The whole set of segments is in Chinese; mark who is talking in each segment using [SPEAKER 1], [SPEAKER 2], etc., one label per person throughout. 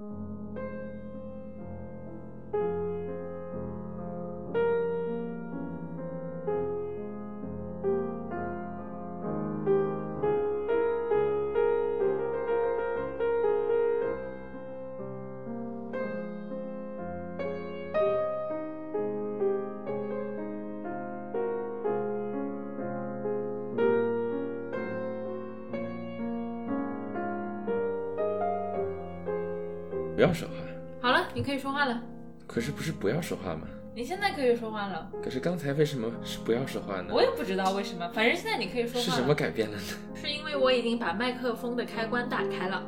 [SPEAKER 1] うん。你可以说话了。
[SPEAKER 2] 可是不是不要说话吗？
[SPEAKER 1] 你现在可以说话了。
[SPEAKER 2] 可是刚才为什么是不要说话呢？
[SPEAKER 1] 我也不知道为什么，反正现在你可以说话了。
[SPEAKER 2] 是什么改变了呢？
[SPEAKER 1] 是因为我已经把麦克风的开关打开了。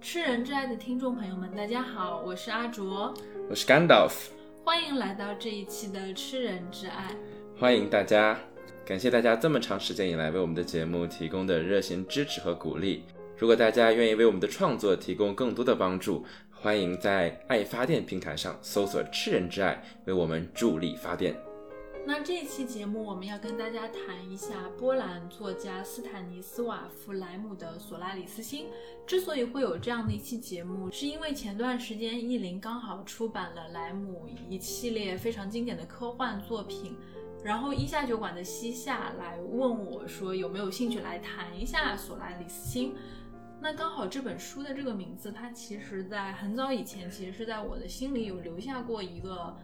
[SPEAKER 1] 吃人之爱的听众朋友们，大家好，我是阿卓，
[SPEAKER 2] 我是甘道夫，
[SPEAKER 1] 欢迎来到这一期的吃人之爱。
[SPEAKER 2] 欢迎大家，感谢大家这么长时间以来为我们的节目提供的热心支持和鼓励。如果大家愿意为我们的创作提供更多的帮助，欢迎在爱发电平台上搜索“吃人之爱”，为我们助力发电。
[SPEAKER 1] 那这期节目，我们要跟大家谈一下波兰作家斯坦尼斯瓦夫·莱姆的《索拉里斯星》。之所以会有这样的一期节目，是因为前段时间译林刚好出版了莱姆一系列非常经典的科幻作品，然后一下酒馆的西夏来问我说有没有兴趣来谈一下《索拉里斯星》。那刚好这本书的这个名字，它其实在很早以前，其实是在我的心里有留下过一个。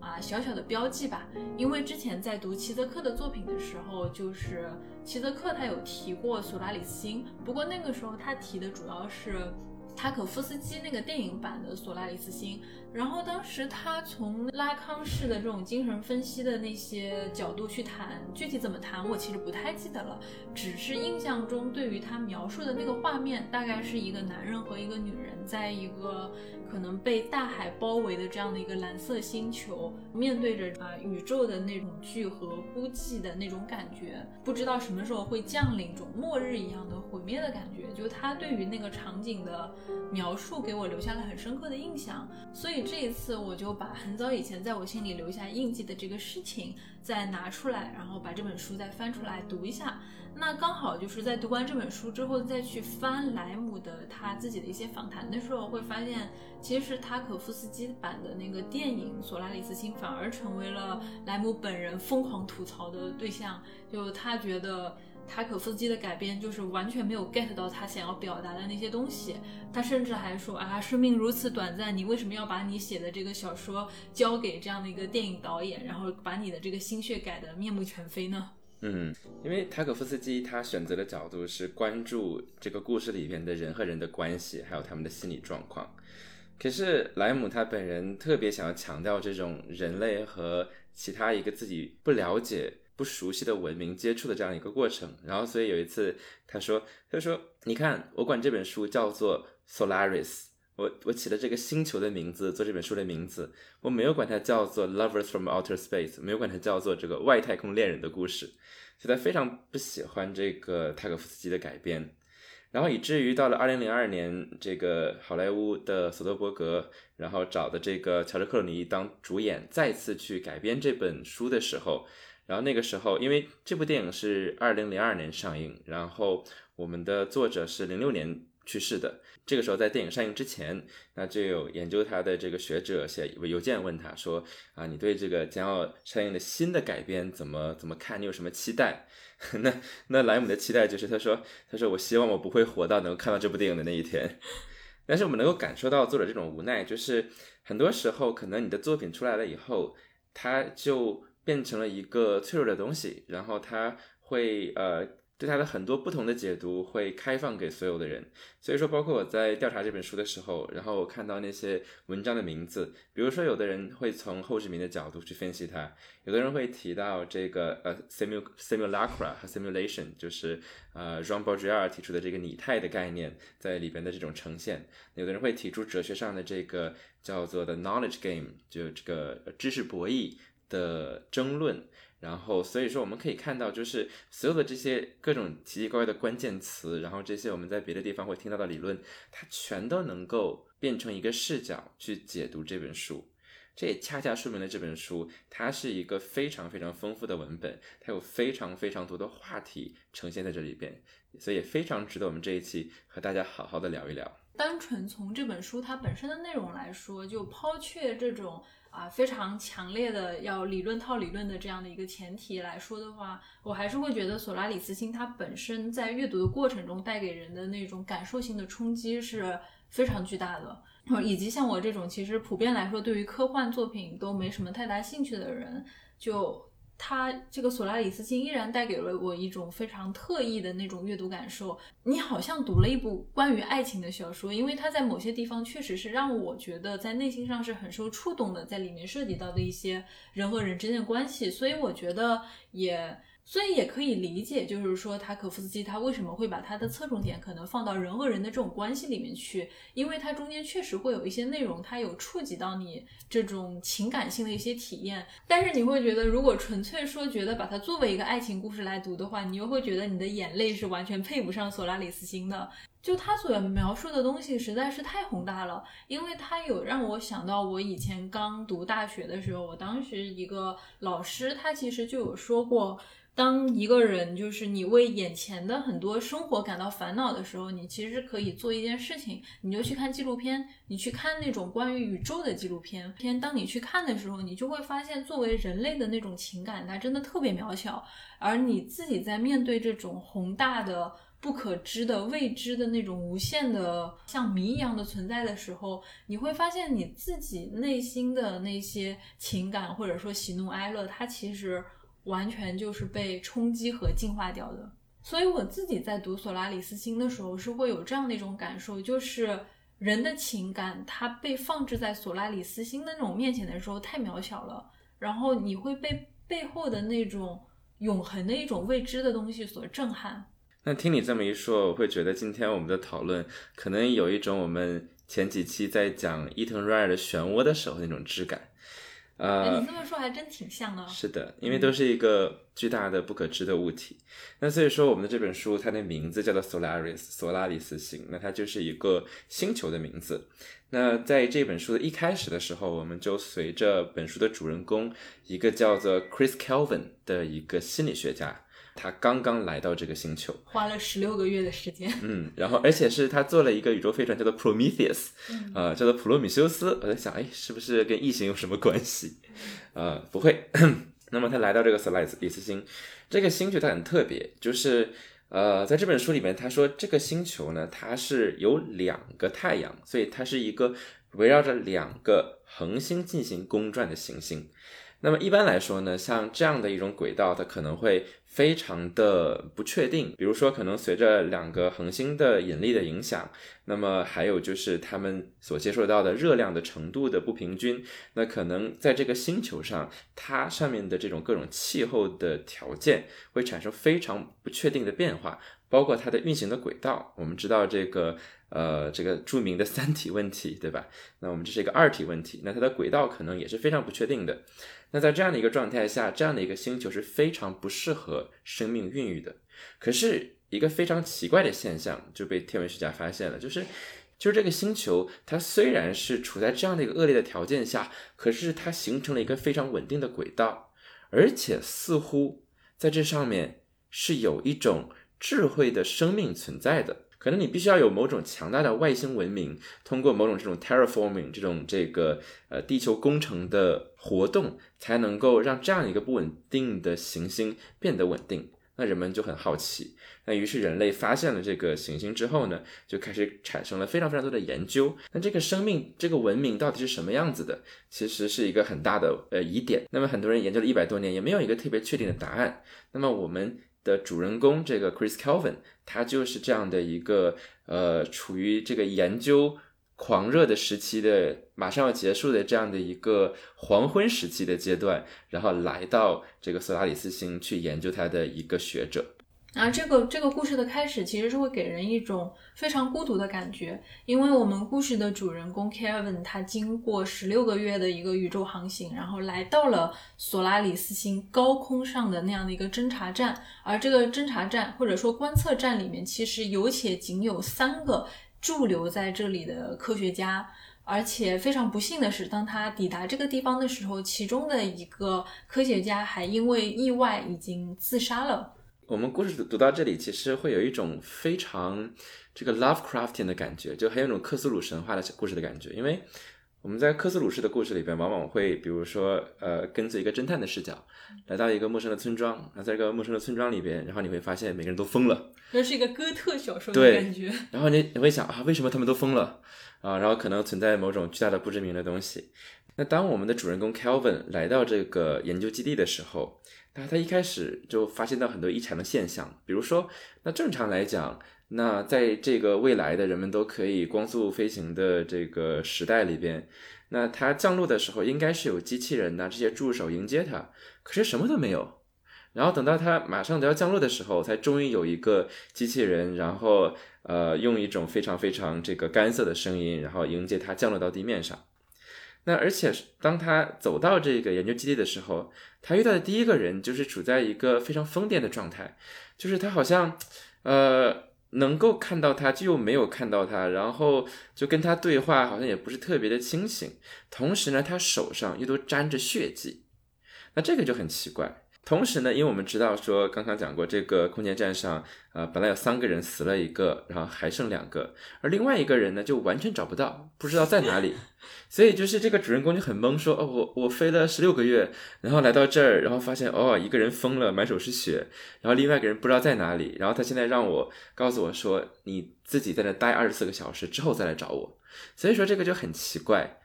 [SPEAKER 1] 啊，小小的标记吧，因为之前在读齐泽克的作品的时候，就是齐泽克他有提过索拉里斯星，不过那个时候他提的主要是塔可夫斯基那个电影版的索拉里斯星，然后当时他从拉康式的这种精神分析的那些角度去谈，具体怎么谈我其实不太记得了，只是印象中对于他描述的那个画面，大概是一个男人和一个女人在一个。可能被大海包围的这样的一个蓝色星球，面对着啊宇宙的那种惧和孤寂的那种感觉，不知道什么时候会降临，种末日一样的毁灭的感觉。就他对于那个场景的描述，给我留下了很深刻的印象。所以这一次，我就把很早以前在我心里留下印记的这个事情再拿出来，然后把这本书再翻出来读一下。那刚好就是在读完这本书之后，再去翻莱姆的他自己的一些访谈的时候，会发现，其实塔可夫斯基版的那个电影《索拉里斯星》反而成为了莱姆本人疯狂吐槽的对象。就他觉得塔可夫斯基的改编就是完全没有 get 到他想要表达的那些东西。他甚至还说啊，生命如此短暂，你为什么要把你写的这个小说交给这样的一个电影导演，然后把你的这个心血改得面目全非呢？
[SPEAKER 2] 嗯，因为塔可夫斯基他选择的角度是关注这个故事里边的人和人的关系，还有他们的心理状况。可是莱姆他本人特别想要强调这种人类和其他一个自己不了解、不熟悉的文明接触的这样一个过程。然后，所以有一次他说：“他说，你看，我管这本书叫做 Solaris，我我起了这个星球的名字做这本书的名字，我没有管它叫做 Lovers from Outer Space，没有管它叫做这个外太空恋人的故事。”所以他非常不喜欢这个塔可夫斯基的改编，然后以至于到了二零零二年，这个好莱坞的索德伯格，然后找的这个乔治克鲁尼当主演，再次去改编这本书的时候，然后那个时候，因为这部电影是二零零二年上映，然后我们的作者是零六年。去世的这个时候，在电影上映之前，那就有研究他的这个学者写邮件问他说：“啊，你对这个将要上映的新的改编怎么怎么看？你有什么期待？” 那那莱姆的期待就是他说：“他说我希望我不会活到能够看到这部电影的那一天。”但是我们能够感受到作者这种无奈，就是很多时候可能你的作品出来了以后，它就变成了一个脆弱的东西，然后它会呃。对他的很多不同的解读会开放给所有的人，所以说，包括我在调查这本书的时候，然后我看到那些文章的名字，比如说，有的人会从后殖民的角度去分析它，有的人会提到这个呃，simul simulacra 和 simulation，就是呃，Jean Baudrillard 提出的这个拟态的概念在里边的这种呈现，有的人会提出哲学上的这个叫做的 knowledge game，就这个知识博弈的争论。然后，所以说我们可以看到，就是所有的这些各种奇奇怪怪的关键词，然后这些我们在别的地方会听到的理论，它全都能够变成一个视角去解读这本书。这也恰恰说明了这本书它是一个非常非常丰富的文本，它有非常非常多的话题呈现在这里边，所以也非常值得我们这一期和大家好好的聊一聊。
[SPEAKER 1] 单纯从这本书它本身的内容来说，就抛却这种啊非常强烈的要理论套理论的这样的一个前提来说的话，我还是会觉得索拉里斯星它本身在阅读的过程中带给人的那种感受性的冲击是非常巨大的。以及像我这种其实普遍来说对于科幻作品都没什么太大兴趣的人，就他这个索拉里斯星依然带给了我一种非常特异的那种阅读感受。你好像读了一部关于爱情的小说，因为它在某些地方确实是让我觉得在内心上是很受触动的，在里面涉及到的一些人和人之间的关系，所以我觉得也。所以也可以理解，就是说塔可夫斯基他为什么会把他的侧重点可能放到人和人的这种关系里面去，因为它中间确实会有一些内容，它有触及到你这种情感性的一些体验。但是你会觉得，如果纯粹说觉得把它作为一个爱情故事来读的话，你又会觉得你的眼泪是完全配不上索拉里斯星的。就他所描述的东西实在是太宏大了，因为他有让我想到我以前刚读大学的时候，我当时一个老师他其实就有说过。当一个人就是你为眼前的很多生活感到烦恼的时候，你其实可以做一件事情，你就去看纪录片，你去看那种关于宇宙的纪录片。片当你去看的时候，你就会发现，作为人类的那种情感，它真的特别渺小。而你自己在面对这种宏大的、不可知的、未知的那种无限的像谜一样的存在的时候，你会发现你自己内心的那些情感，或者说喜怒哀乐，它其实。完全就是被冲击和净化掉的，所以我自己在读索拉里斯星的时候是会有这样的一种感受，就是人的情感它被放置在索拉里斯星的那种面前的时候太渺小了，然后你会被背后的那种永恒的一种未知的东西所震撼。
[SPEAKER 2] 那听你这么一说，我会觉得今天我们的讨论可能有一种我们前几期在讲伊藤润二的漩涡的时候那种质感。
[SPEAKER 1] 呃，你这么说还真挺像的。
[SPEAKER 2] 是的，因为都是一个巨大的不可知的物体。那所以说，我们的这本书它的名字叫做 Solaris，索拉里斯星，那它就是一个星球的名字。那在这本书的一开始的时候，我们就随着本书的主人公，一个叫做 Chris Kelvin 的一个心理学家。他刚刚来到这个星球，
[SPEAKER 1] 花了十六个月的时间。
[SPEAKER 2] 嗯，然后而且是他做了一个宇宙飞船，叫做 Prometheus，呃，叫做普罗米修斯。我在想，哎，是不是跟异形有什么关系？呃，不会。那么他来到这个 s l a r i 斯星，这个星球它很特别，就是呃，在这本书里面他说这个星球呢，它是有两个太阳，所以它是一个围绕着两个恒星进行公转的行星。那么一般来说呢，像这样的一种轨道，它可能会非常的不确定。比如说，可能随着两个恒星的引力的影响，那么还有就是它们所接受到的热量的程度的不平均，那可能在这个星球上，它上面的这种各种气候的条件会产生非常不确定的变化，包括它的运行的轨道。我们知道这个。呃，这个著名的三体问题，对吧？那我们这是一个二体问题，那它的轨道可能也是非常不确定的。那在这样的一个状态下，这样的一个星球是非常不适合生命孕育的。可是，一个非常奇怪的现象就被天文学家发现了，就是，就是这个星球它虽然是处在这样的一个恶劣的条件下，可是它形成了一个非常稳定的轨道，而且似乎在这上面是有一种智慧的生命存在的。可能你必须要有某种强大的外星文明，通过某种这种 terraforming 这种这个呃地球工程的活动，才能够让这样一个不稳定的行星变得稳定。那人们就很好奇，那于是人类发现了这个行星之后呢，就开始产生了非常非常多的研究。那这个生命这个文明到底是什么样子的，其实是一个很大的呃疑点。那么很多人研究了一百多年，也没有一个特别确定的答案。那么我们。的主人公这个 Chris Kelvin，他就是这样的一个呃，处于这个研究狂热的时期的，马上要结束的这样的一个黄昏时期的阶段，然后来到这个索拉里斯星去研究他的一个学者。
[SPEAKER 1] 然后这个这个故事的开始其实是会给人一种非常孤独的感觉，因为我们故事的主人公 Kevin 他经过十六个月的一个宇宙航行，然后来到了索拉里斯星高空上的那样的一个侦察站，而这个侦察站或者说观测站里面其实有且仅有三个驻留在这里的科学家。而且非常不幸的是，当他抵达这个地方的时候，其中的一个科学家还因为意外已经自杀了。
[SPEAKER 2] 我们故事读到这里，其实会有一种非常这个 Lovecraftian 的感觉，就还有一种克苏鲁神话的小故事的感觉。因为我们在科斯鲁式的故事里边，往往会比如说，呃，跟随一个侦探的视角，来到一个陌生的村庄，那在这个陌生的村庄里边，然后你会发现每个人都疯了，
[SPEAKER 1] 这是一个哥特小说的感觉。
[SPEAKER 2] 然后你你会想啊，为什么他们都疯了啊？然后可能存在某种巨大的不知名的东西。那当我们的主人公 Kelvin 来到这个研究基地的时候，那他一开始就发现到很多异常的现象，比如说，那正常来讲，那在这个未来的人们都可以光速飞行的这个时代里边，那他降落的时候应该是有机器人呐这些助手迎接他，可是什么都没有。然后等到他马上都要降落的时候，才终于有一个机器人，然后呃用一种非常非常这个干涩的声音，然后迎接他降落到地面上。那而且当他走到这个研究基地的时候，他遇到的第一个人就是处在一个非常疯癫的状态，就是他好像，呃，能够看到他，就又没有看到他，然后就跟他对话，好像也不是特别的清醒。同时呢，他手上又都沾着血迹，那这个就很奇怪。同时呢，因为我们知道说，刚刚讲过这个空间站上，呃，本来有三个人死了一个，然后还剩两个，而另外一个人呢，就完全找不到，不知道在哪里。所以就是这个主人公就很懵，说，哦，我我飞了十六个月，然后来到这儿，然后发现，哦，一个人疯了，满手是血，然后另外一个人不知道在哪里，然后他现在让我告诉我说，你自己在那待二十四个小时之后再来找我。所以说这个就很奇怪。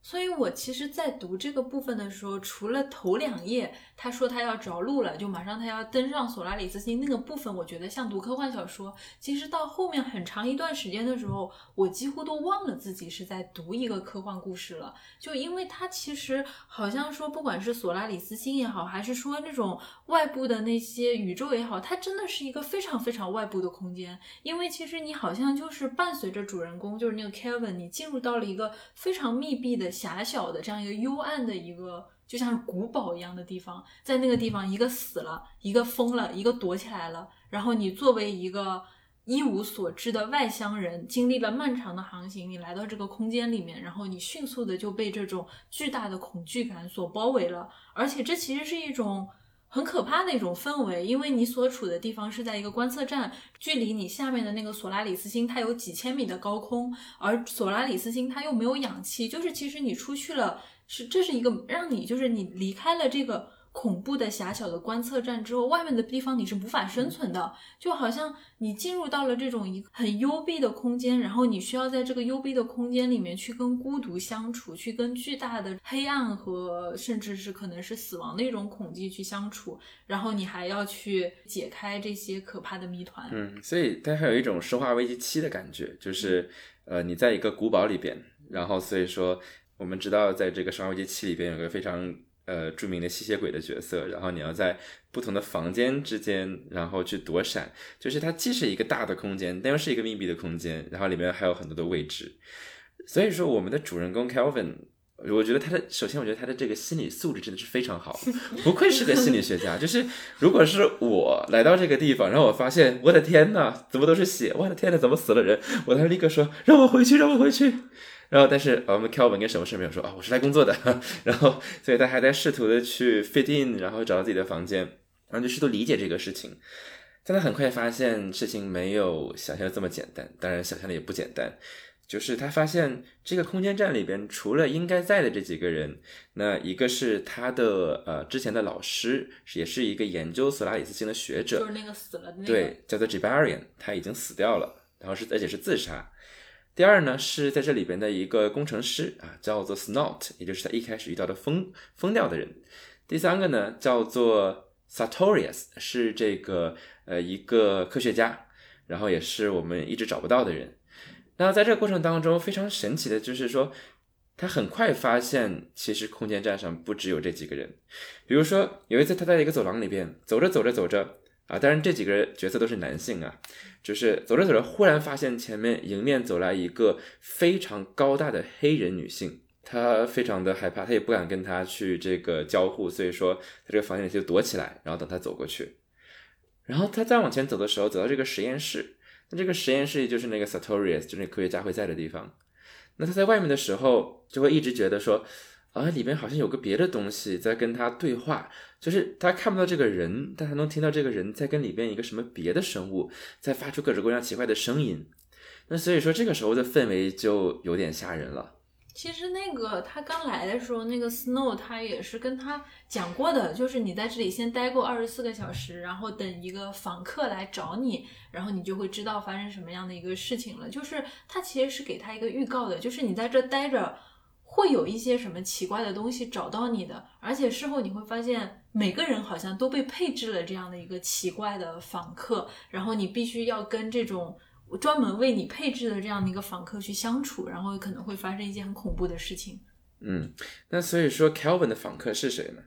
[SPEAKER 1] 所以我其实，在读这个部分的时候，除了头两页。他说他要着陆了，就马上他要登上索拉里斯星那个部分，我觉得像读科幻小说。其实到后面很长一段时间的时候，我几乎都忘了自己是在读一个科幻故事了。就因为它其实好像说，不管是索拉里斯星也好，还是说那种外部的那些宇宙也好，它真的是一个非常非常外部的空间。因为其实你好像就是伴随着主人公，就是那个 Kevin，你进入到了一个非常密闭的、狭小的这样一个幽暗的一个。就像是古堡一样的地方，在那个地方，一个死了，一个疯了，一个躲起来了。然后你作为一个一无所知的外乡人，经历了漫长的航行，你来到这个空间里面，然后你迅速的就被这种巨大的恐惧感所包围了。而且这其实是一种很可怕的一种氛围，因为你所处的地方是在一个观测站，距离你下面的那个索拉里斯星它有几千米的高空，而索拉里斯星它又没有氧气，就是其实你出去了。是，这是一个让你就是你离开了这个恐怖的狭小的观测站之后，外面的地方你是无法生存的，就好像你进入到了这种一个很幽闭的空间，然后你需要在这个幽闭的空间里面去跟孤独相处，去跟巨大的黑暗和甚至是可能是死亡的一种恐惧去相处，然后你还要去解开这些可怕的谜团。
[SPEAKER 2] 嗯，所以它还有一种生化危机七的感觉，就是呃，你在一个古堡里边，然后所以说。我们知道，在这个《生化危机七》里边有个非常呃著名的吸血鬼的角色，然后你要在不同的房间之间，然后去躲闪，就是它既是一个大的空间，但又是一个密闭的空间，然后里面还有很多的位置。所以说，我们的主人公 Kelvin，我觉得他的首先，我觉得他的这个心理素质真的是非常好，不愧是个心理学家。就是如果是我来到这个地方，然后我发现我的天呐，怎么都是血？我的天呐，怎么死了人？我当时立刻说让我回去，让我回去。然后，但是我们 Kelvin 跟什么事没有说啊？我是来工作的。然后，所以他还在试图的去 fit in，然后找到自己的房间，然后就试图理解这个事情。但他很快发现事情没有想象的这么简单，当然想象的也不简单。就是他发现这个空间站里边，除了应该在的这几个人，那一个是他的呃之前的老师，也是一个研究索拉里斯星的学者，
[SPEAKER 1] 就是那个死了的那个，
[SPEAKER 2] 对，叫做 Jibarian，他已经死掉了，然后是而且是自杀。第二呢，是在这里边的一个工程师啊，叫做 Snot，也就是他一开始遇到的疯疯掉的人。第三个呢，叫做 Sartorius，是这个呃一个科学家，然后也是我们一直找不到的人。那在这个过程当中，非常神奇的就是说，他很快发现，其实空间站上不只有这几个人。比如说，有一次他在一个走廊里边走着走着走着。啊，当然这几个角色都是男性啊，就是走着走着，忽然发现前面迎面走来一个非常高大的黑人女性，她非常的害怕，她也不敢跟他去这个交互，所以说在这个房间里就躲起来，然后等他走过去，然后他再往前走的时候，走到这个实验室，那这个实验室就是那个 Satorius，就是那科学家会在的地方，那他在外面的时候，就会一直觉得说，啊，里面好像有个别的东西在跟他对话，就是他看不到这个人，但他能听到这个人在跟里边一个什么别的生物在发出各种各样奇怪的声音。那所以说，这个时候的氛围就有点吓人了。
[SPEAKER 1] 其实那个他刚来的时候，那个 Snow 他也是跟他讲过的，就是你在这里先待够二十四个小时，然后等一个访客来找你，然后你就会知道发生什么样的一个事情了。就是他其实是给他一个预告的，就是你在这待着会有一些什么奇怪的东西找到你的，而且事后你会发现每个人好像都被配置了这样的一个奇怪的访客，然后你必须要跟这种。专门为你配置的这样的一个访客去相处，然后可能会发生一件很恐怖的事情。
[SPEAKER 2] 嗯，那所以说 Kelvin 的访客是谁呢？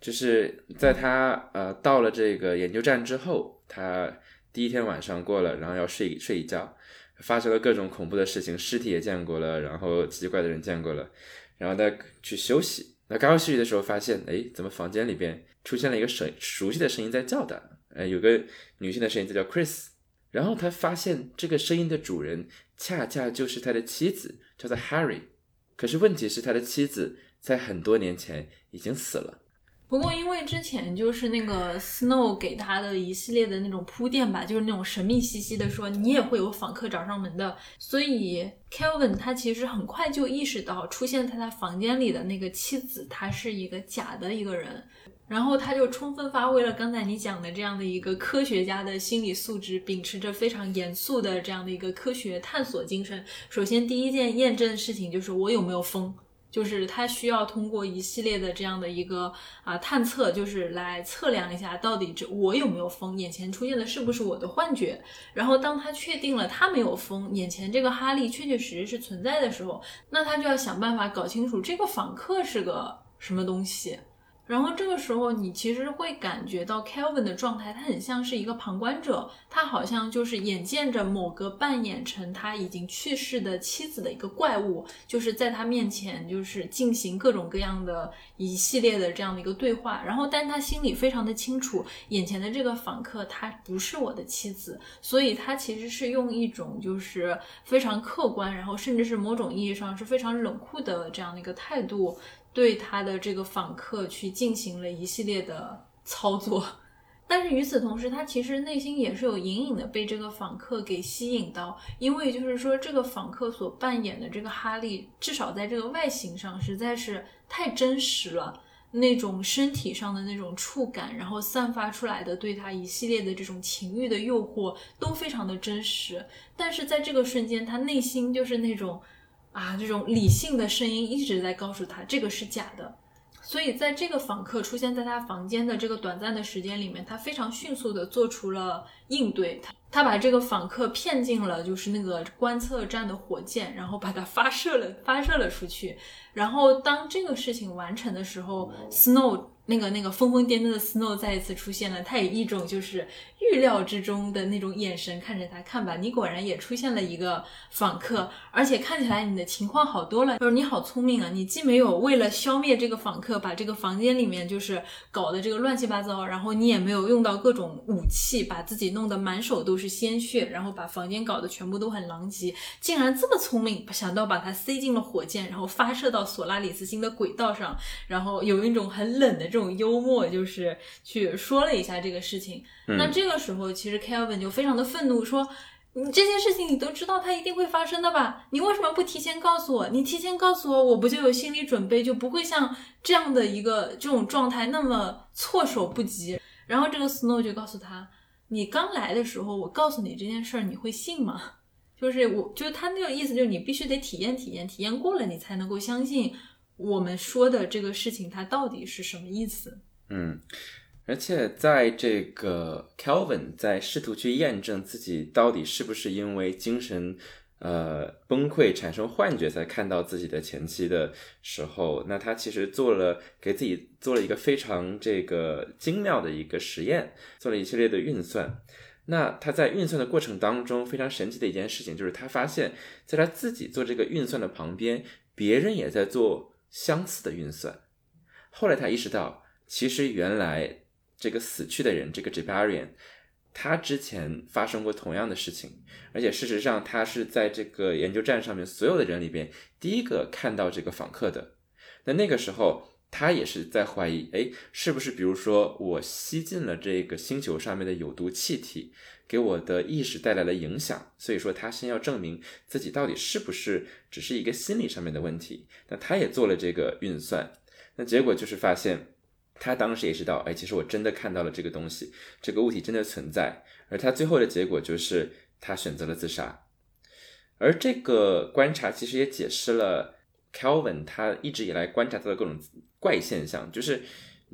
[SPEAKER 2] 就是在他呃到了这个研究站之后，他第一天晚上过了，然后要睡睡一觉，发生了各种恐怖的事情，尸体也见过了，然后奇怪的人见过了，然后他去休息。那刚刚休息的时候发现，哎，怎么房间里边出现了一个声熟悉的声音在叫他？哎，有个女性的声音在叫 Chris。然后他发现这个声音的主人恰恰就是他的妻子，叫做 Harry。可是问题是，他的妻子在很多年前已经死了。
[SPEAKER 1] 不过因为之前就是那个 Snow 给他的一系列的那种铺垫吧，就是那种神秘兮兮的说你也会有访客找上门的，所以 Kelvin 他其实很快就意识到出现在他房间里的那个妻子，他是一个假的一个人。然后他就充分发挥了刚才你讲的这样的一个科学家的心理素质，秉持着非常严肃的这样的一个科学探索精神。首先，第一件验证的事情就是我有没有疯，就是他需要通过一系列的这样的一个啊探测，就是来测量一下到底这我有没有疯，眼前出现的是不是我的幻觉。然后当他确定了他没有疯，眼前这个哈利确确实实是存在的时候，那他就要想办法搞清楚这个访客是个什么东西。然后这个时候，你其实会感觉到 Kelvin 的状态，他很像是一个旁观者，他好像就是眼见着某个扮演成他已经去世的妻子的一个怪物，就是在他面前就是进行各种各样的一系列的这样的一个对话。然后，但他心里非常的清楚，眼前的这个访客他不是我的妻子，所以他其实是用一种就是非常客观，然后甚至是某种意义上是非常冷酷的这样的一个态度。对他的这个访客去进行了一系列的操作，但是与此同时，他其实内心也是有隐隐的被这个访客给吸引到，因为就是说这个访客所扮演的这个哈利，至少在这个外形上实在是太真实了，那种身体上的那种触感，然后散发出来的对他一系列的这种情欲的诱惑都非常的真实，但是在这个瞬间，他内心就是那种。啊，这种理性的声音一直在告诉他这个是假的，所以在这个访客出现在他房间的这个短暂的时间里面，他非常迅速的做出了应对，他他把这个访客骗进了就是那个观测站的火箭，然后把它发射了发射了出去，然后当这个事情完成的时候，Snow。那个那个疯疯癫癫的 Snow 再一次出现了，他以一种就是预料之中的那种眼神看着他，看吧，你果然也出现了一个访客，而且看起来你的情况好多了，就是你好聪明啊，你既没有为了消灭这个访客把这个房间里面就是搞得这个乱七八糟，然后你也没有用到各种武器把自己弄得满手都是鲜血，然后把房间搞得全部都很狼藉，竟然这么聪明，想到把它塞进了火箭，然后发射到索拉里斯星的轨道上，然后有一种很冷的。这种幽默就是去说了一下这个事情，那这个时候其实 Kelvin 就非常的愤怒，说你这件事情你都知道它一定会发生的吧？你为什么不提前告诉我？你提前告诉我，我不就有心理准备，就不会像这样的一个这种状态那么措手不及。然后这个 Snow 就告诉他，你刚来的时候我告诉你这件事儿，你会信吗？就是我就是他那个意思，就是你必须得体验体验，体验过了你才能够相信。我们说的这个事情，它到底是什么意思？
[SPEAKER 2] 嗯，而且在这个 Kelvin 在试图去验证自己到底是不是因为精神呃崩溃产生幻觉才看到自己的前妻的时候，那他其实做了给自己做了一个非常这个精妙的一个实验，做了一系列的运算。那他在运算的过程当中，非常神奇的一件事情就是他发现，在他自己做这个运算的旁边，别人也在做。相似的运算，后来他意识到，其实原来这个死去的人，这个 Jabarian，他之前发生过同样的事情，而且事实上他是在这个研究站上面所有的人里边第一个看到这个访客的。那那个时候他也是在怀疑，哎，是不是比如说我吸进了这个星球上面的有毒气体，给我的意识带来了影响？所以说他先要证明自己到底是不是只是一个心理上面的问题。那他也做了这个运算，那结果就是发现。他当时也知道，哎，其实我真的看到了这个东西，这个物体真的存在。而他最后的结果就是他选择了自杀。而这个观察其实也解释了 Kelvin 他一直以来观察到的各种怪现象，就是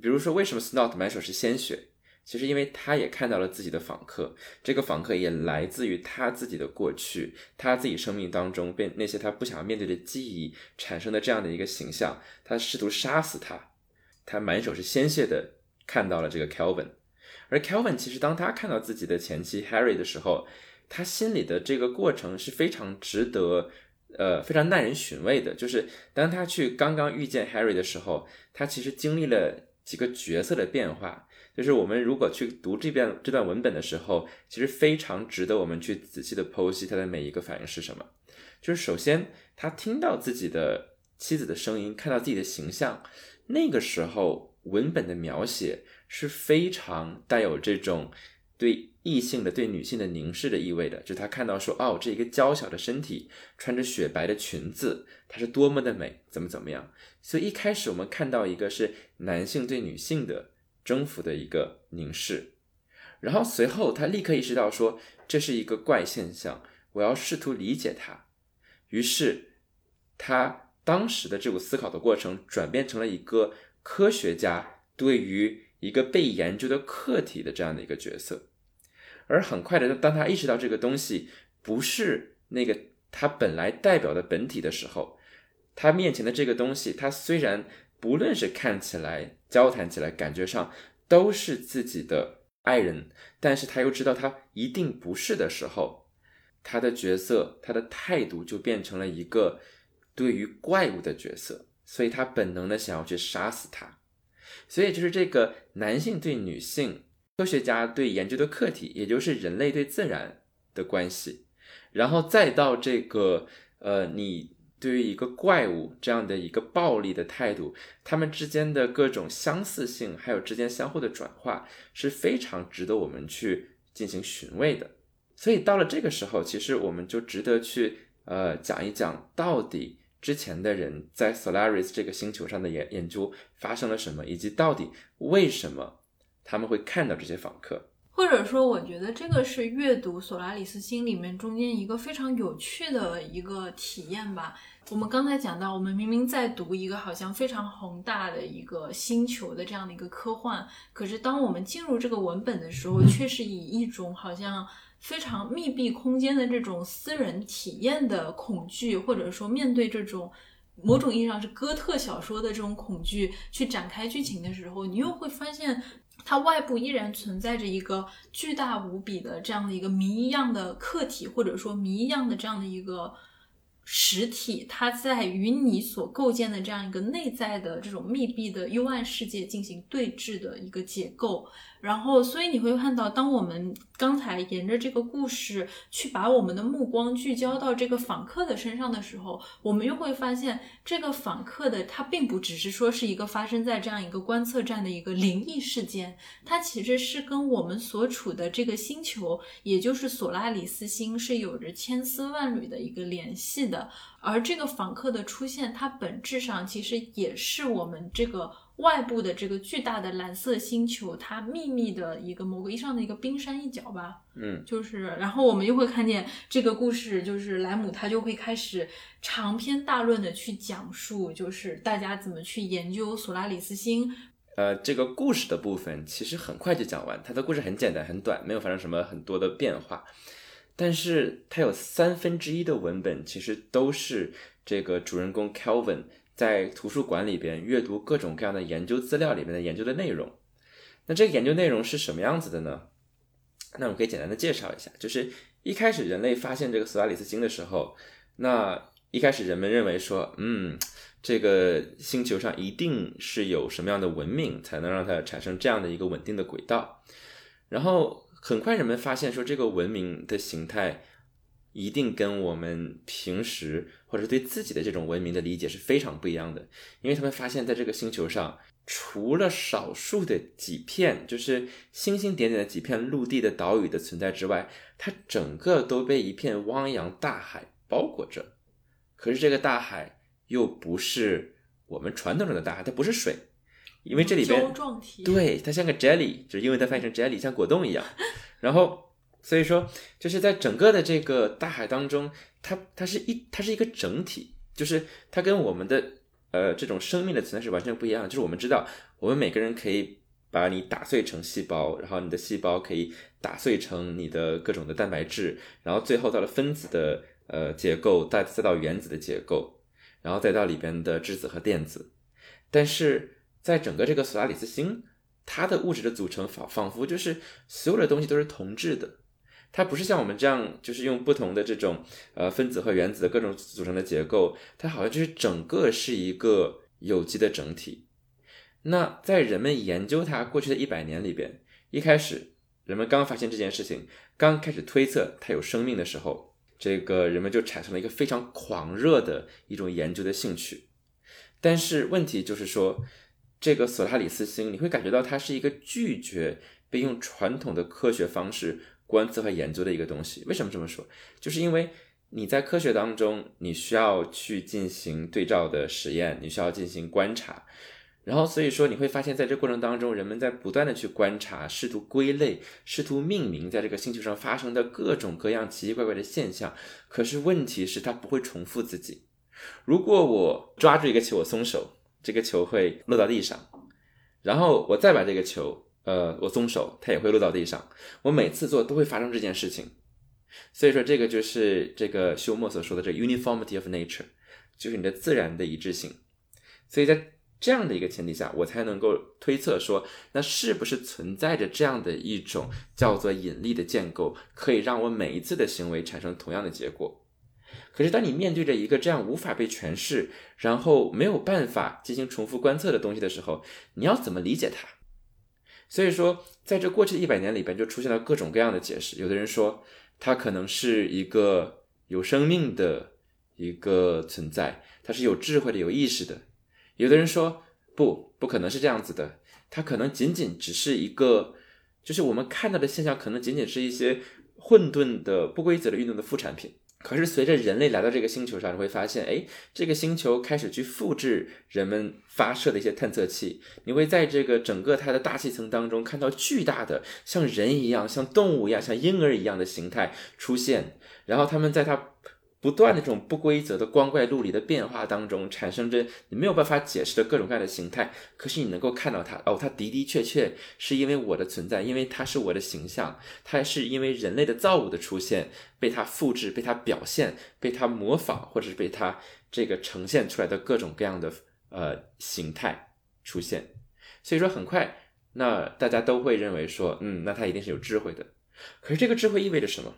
[SPEAKER 2] 比如说为什么 Snot 满手是鲜血，其实因为他也看到了自己的访客，这个访客也来自于他自己的过去，他自己生命当中被那些他不想要面对的记忆产生的这样的一个形象，他试图杀死他。他满手是鲜血的看到了这个 Kelvin，而 Kelvin 其实当他看到自己的前妻 Harry 的时候，他心里的这个过程是非常值得，呃，非常耐人寻味的。就是当他去刚刚遇见 Harry 的时候，他其实经历了几个角色的变化。就是我们如果去读这遍这段文本的时候，其实非常值得我们去仔细的剖析他的每一个反应是什么。就是首先他听到自己的妻子的声音，看到自己的形象。那个时候，文本的描写是非常带有这种对异性的、对女性的凝视的意味的。就他看到说，哦，这一个娇小的身体，穿着雪白的裙子，她是多么的美，怎么怎么样。所以一开始我们看到一个是男性对女性的征服的一个凝视，然后随后他立刻意识到说，这是一个怪现象，我要试图理解它。于是他。当时的这股思考的过程转变成了一个科学家对于一个被研究的课题的这样的一个角色，而很快的，当他意识到这个东西不是那个他本来代表的本体的时候，他面前的这个东西，他虽然不论是看起来、交谈起来、感觉上都是自己的爱人，但是他又知道他一定不是的时候，他的角色、他的态度就变成了一个。对于怪物的角色，所以他本能的想要去杀死他，所以就是这个男性对女性科学家对研究的课题，也就是人类对自然的关系，然后再到这个呃，你对于一个怪物这样的一个暴力的态度，他们之间的各种相似性，还有之间相互的转化，是非常值得我们去进行寻味的。所以到了这个时候，其实我们就值得去呃讲一讲到底。之前的人在 Solaris 这个星球上的研研究发生了什么，以及到底为什么他们会看到这些访客？
[SPEAKER 1] 或者说，我觉得这个是阅读索拉里斯星里面中间一个非常有趣的一个体验吧。我们刚才讲到，我们明明在读一个好像非常宏大的一个星球的这样的一个科幻，可是当我们进入这个文本的时候，却是以一种好像。非常密闭空间的这种私人体验的恐惧，或者说面对这种某种意义上是哥特小说的这种恐惧去展开剧情的时候，你又会发现它外部依然存在着一个巨大无比的这样的一个谜一样的客体，或者说谜一样的这样的一个实体，它在与你所构建的这样一个内在的这种密闭的幽暗世界进行对峙的一个结构。然后，所以你会看到，当我们刚才沿着这个故事去把我们的目光聚焦到这个访客的身上的时候，我们又会发现，这个访客的他并不只是说是一个发生在这样一个观测站的一个灵异事件，它其实是跟我们所处的这个星球，也就是索拉里斯星，是有着千丝万缕的一个联系。而这个访客的出现，它本质上其实也是我们这个。外部的这个巨大的蓝色星球，它秘密的一个某个意义上的一个冰山一角吧，
[SPEAKER 2] 嗯，
[SPEAKER 1] 就是，然后我们又会看见这个故事，就是莱姆他就会开始长篇大论的去讲述，就是大家怎么去研究索拉里斯星。
[SPEAKER 2] 呃，这个故事的部分其实很快就讲完，它的故事很简单很短，没有发生什么很多的变化，但是它有三分之一的文本其实都是这个主人公 Kelvin。在图书馆里边阅读各种各样的研究资料里面的研究的内容，那这个研究内容是什么样子的呢？那我们可以简单的介绍一下，就是一开始人类发现这个索拉里斯星的时候，那一开始人们认为说，嗯，这个星球上一定是有什么样的文明才能让它产生这样的一个稳定的轨道，然后很快人们发现说，这个文明的形态一定跟我们平时或者对自己的这种文明的理解是非常不一样的，因为他们发现，在这个星球上，除了少数的几片就是星星点点的几片陆地的岛屿的存在之外，它整个都被一片汪洋大海包裹着。可是这个大海又不是我们传统中的大海，它不是水，因为这里边对，它像个 jelly，就是英文它翻译成 jelly，像果冻一样。然后，所以说，就是在整个的这个大海当中，它它是一它是一个整体，就是它跟我们的呃这种生命的存在是完全不一样的。就是我们知道，我们每个人可以把你打碎成细胞，然后你的细胞可以打碎成你的各种的蛋白质，然后最后到了分子的呃结构，再再到原子的结构，然后再到里边的质子和电子。但是在整个这个索拉里斯星，它的物质的组成仿仿佛就是所有的东西都是同质的，它不是像我们这样，就是用不同的这种呃分子和原子的各种组成的结构，它好像就是整个是一个有机的整体。那在人们研究它过去的一百年里边，一开始人们刚发现这件事情，刚开始推测它有生命的时候，这个人们就产生了一个非常狂热的一种研究的兴趣。但是问题就是说，这个索拉里斯星，你会感觉到它是一个拒绝被用传统的科学方式观测和研究的一个东西。为什么这么说？就是因为你在科学当中，你需要去进行对照的实验，你需要进行观察，然后所以说你会发现在这过程当中，人们在不断的去观察，试图归类，试图命名在这个星球上发生的各种各样奇奇怪怪的现象。可是问题是，它不会重复自己。如果我抓住一个球，我松手，这个球会落到地上，然后我再把这个球，呃，我松手，它也会落到地上。我每次做都会发生这件事情，所以说这个就是这个休谟所说的这 uniformity of nature，就是你的自然的一致性。所以在这样的一个前提下，我才能够推测说，那是不是存在着这样的一种叫做引力的建构，可以让我每一次的行为产生同样的结果。可是，当你面对着一个这样无法被诠释，然后没有办法进行重复观测的东西的时候，你要怎么理解它？所以说，在这过去的一百年里边，就出现了各种各样的解释。有的人说，它可能是一个有生命的一个存在，它是有智慧的、有意识的。有的人说，不，不可能是这样子的，它可能仅仅只是一个，就是我们看到的现象，可能仅仅是一些混沌的、不规则的运动的副产品。可是随着人类来到这个星球上，你会发现，哎，这个星球开始去复制人们发射的一些探测器。你会在这个整个它的大气层当中看到巨大的像人一样、像动物一样、像婴儿一样的形态出现，然后他们在它。不断的这种不规则的光怪陆离的变化当中，产生着你没有办法解释的各种各样的形态。可是你能够看到它，哦，它的的确确是因为我的存在，因为它是我的形象，它是因为人类的造物的出现，被它复制、被它表现、被它模仿，或者是被它这个呈现出来的各种各样的呃形态出现。所以说，很快那大家都会认为说，嗯，那它一定是有智慧的。可是这个智慧意味着什么？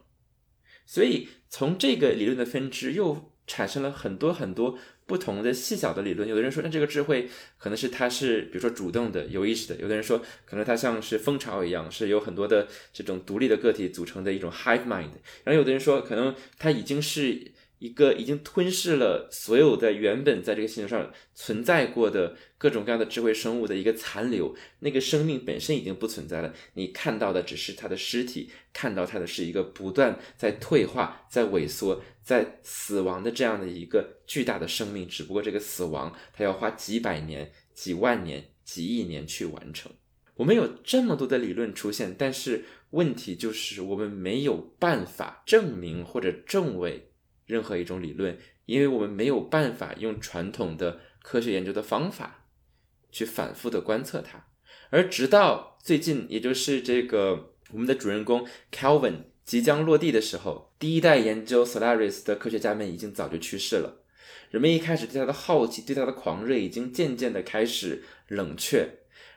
[SPEAKER 2] 所以，从这个理论的分支又产生了很多很多不同的细小的理论。有的人说，那这个智慧可能是它是，比如说主动的、有意识的；有的人说，可能它像是蜂巢一样，是有很多的这种独立的个体组成的一种 hive mind。然后有的人说，可能它已经是。一个已经吞噬了所有的原本在这个星球上存在过的各种各样的智慧生物的一个残留，那个生命本身已经不存在了。你看到的只是它的尸体，看到它的是一个不断在退化、在萎缩、在死亡的这样的一个巨大的生命。只不过这个死亡，它要花几百年、几万年、几亿年去完成。我们有这么多的理论出现，但是问题就是我们没有办法证明或者证伪。任何一种理论，因为我们没有办法用传统的科学研究的方法去反复的观测它，而直到最近，也就是这个我们的主人公 Calvin 即将落地的时候，第一代研究 Solaris 的科学家们已经早就去世了。人们一开始对他的好奇，对他的狂热，已经渐渐的开始冷却。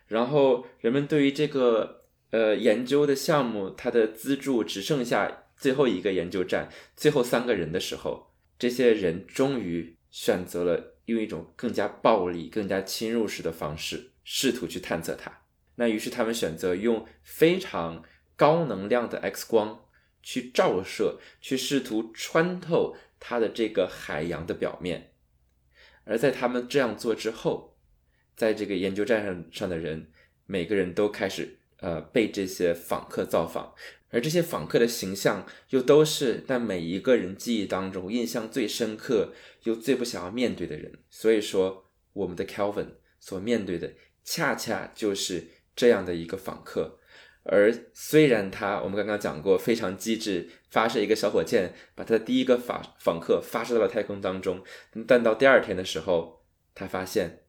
[SPEAKER 2] 然后，人们对于这个呃研究的项目，它的资助只剩下。最后一个研究站，最后三个人的时候，这些人终于选择了用一种更加暴力、更加侵入式的方式，试图去探测它。那于是他们选择用非常高能量的 X 光去照射，去试图穿透它的这个海洋的表面。而在他们这样做之后，在这个研究站上上的人，每个人都开始呃被这些访客造访，而这些访客的形象又都是在每一个人记忆当中印象最深刻又最不想要面对的人。所以说，我们的 Kelvin 所面对的恰恰就是这样的一个访客。而虽然他我们刚刚讲过非常机智，发射一个小火箭，把他的第一个访访客发射到了太空当中，但到第二天的时候，他发现。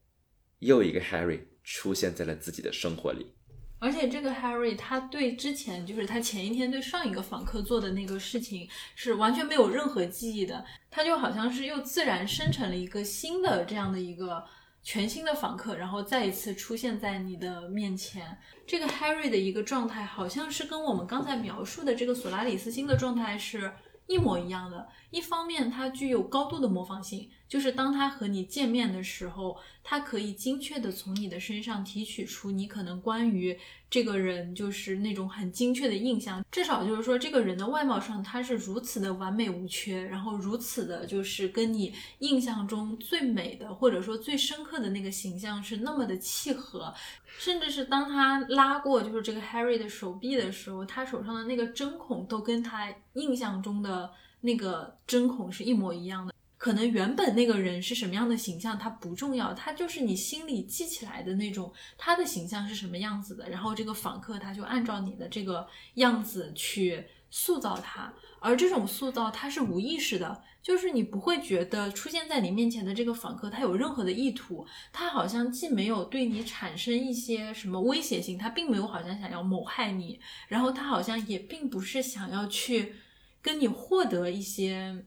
[SPEAKER 2] 又一个 Harry 出现在了自己的生活里，
[SPEAKER 1] 而且这个 Harry 他对之前就是他前一天对上一个访客做的那个事情是完全没有任何记忆的，他就好像是又自然生成了一个新的这样的一个全新的访客，然后再一次出现在你的面前。这个 Harry 的一个状态好像是跟我们刚才描述的这个索拉里斯星的状态是一模一样的。一方面，它具有高度的模仿性。就是当他和你见面的时候，他可以精确的从你的身上提取出你可能关于这个人就是那种很精确的印象。至少就是说，这个人的外貌上他是如此的完美无缺，然后如此的就是跟你印象中最美的或者说最深刻的那个形象是那么的契合。甚至是当他拉过就是这个 Harry 的手臂的时候，他手上的那个针孔都跟他印象中的那个针孔是一模一样的。可能原本那个人是什么样的形象，他不重要，他就是你心里记起来的那种他的形象是什么样子的，然后这个访客他就按照你的这个样子去塑造他，而这种塑造他是无意识的，就是你不会觉得出现在你面前的这个访客他有任何的意图，他好像既没有对你产生一些什么威胁性，他并没有好像想要谋害你，然后他好像也并不是想要去跟你获得一些。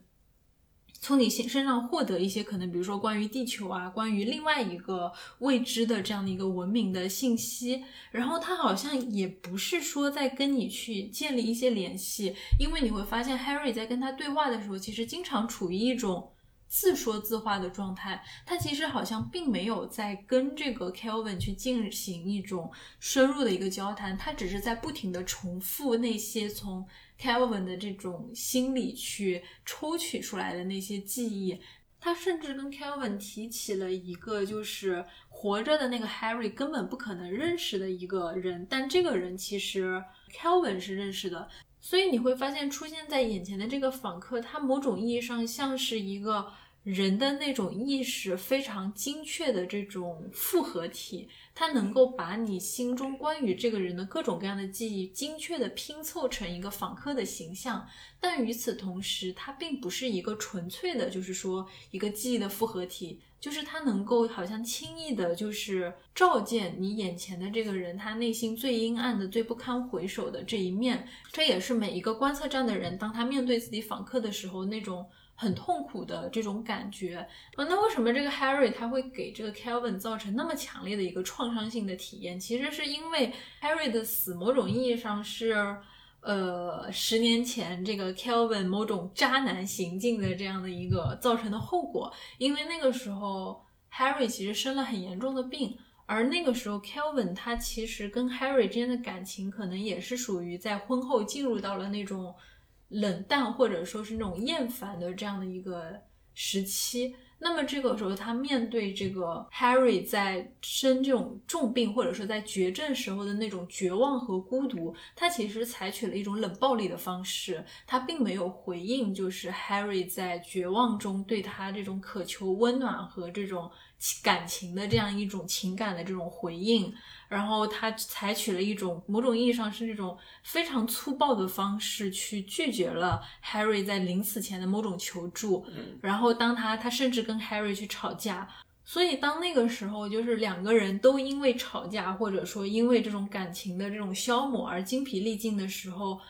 [SPEAKER 1] 从你身身上获得一些可能，比如说关于地球啊，关于另外一个未知的这样的一个文明的信息，然后他好像也不是说在跟你去建立一些联系，因为你会发现 Harry 在跟他对话的时候，其实经常处于一种自说自话的状态，他其实好像并没有在跟这个 Kelvin 去进行一种深入的一个交谈，他只是在不停的重复那些从。Kelvin 的这种心理去抽取出来的那些记忆，他甚至跟 Kelvin 提起了一个就是活着的那个 Harry 根本不可能认识的一个人，但这个人其实 Kelvin 是认识的，所以你会发现出现在眼前的这个访客，他某种意义上像是一个人的那种意识非常精确的这种复合体。它能够把你心中关于这个人的各种各样的记忆精确的拼凑成一个访客的形象，但与此同时，它并不是一个纯粹的，就是说一个记忆的复合体，就是它能够好像轻易的，就是照见你眼前的这个人他内心最阴暗的、最不堪回首的这一面。这也是每一个观测站的人，当他面对自己访客的时候那种。很痛苦的这种感觉啊，那为什么这个 Harry 他会给这个 Kelvin 造成那么强烈的一个创伤性的体验？其实是因为 Harry 的死，某种意义上是，呃，十年前这个 Kelvin 某种渣男行径的这样的一个造成的后果。因为那个时候 Harry 其实生了很严重的病，而那个时候 Kelvin 他其实跟 Harry 之间的感情可能也是属于在婚后进入到了那种。冷淡或者说是那种厌烦的这样的一个时期，那么这个时候他面对这个 Harry 在生这种重病或者说在绝症时候的那种绝望和孤独，他其实采取了一种冷暴力的方式，他并没有回应，就是 Harry 在绝望中对他这种渴求温暖和这种感情的这样一种情感的这种回应。然后他采取了一种某种意义上是那种非常粗暴的方式去拒绝了 Harry 在临死前的某种求助。然后当他他甚至跟 Harry 去吵架，所以当那个时候就是两个人都因为吵架或者说因为这种感情的这种消磨而精疲力尽的时候。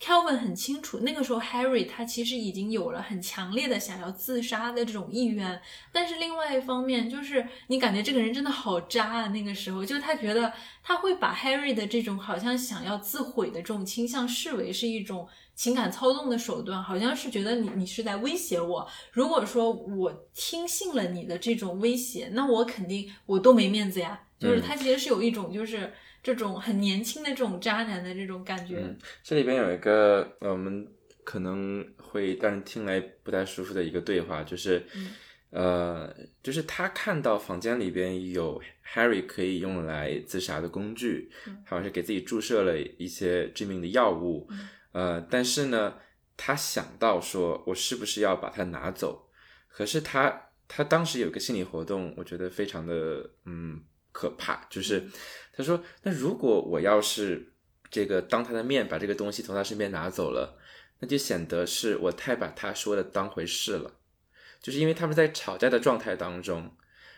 [SPEAKER 1] Kelvin 很清楚，那个时候 Harry 他其实已经有了很强烈的想要自杀的这种意愿，但是另外一方面就是你感觉这个人真的好渣啊！那个时候就是他觉得他会把 Harry 的这种好像想要自毁的这种倾向视为是一种情感操纵的手段，好像是觉得你你是在威胁我。如果说我听信了你的这种威胁，那我肯定我多没面子呀。就是他其实是有一种就是。这种很年轻的这种渣男的这种感觉。
[SPEAKER 2] 嗯，这里边有一个呃我们可能会让人听来不太舒服的一个对话，就是，
[SPEAKER 1] 嗯
[SPEAKER 2] 呃，就是他看到房间里边有 Harry 可以用来自杀的工具，
[SPEAKER 1] 嗯
[SPEAKER 2] 好像是给自己注射了一些致命的药物，
[SPEAKER 1] 嗯
[SPEAKER 2] 呃，但是呢，他想到说我是不是要把它拿走，可是他他当时有个心理活动，我觉得非常的嗯可怕，就是他说，那如果我要是这个当他的面把这个东西从他身边拿走了，那就显得是我太把他说的当回事了，就是因为他们在吵架的状态当中，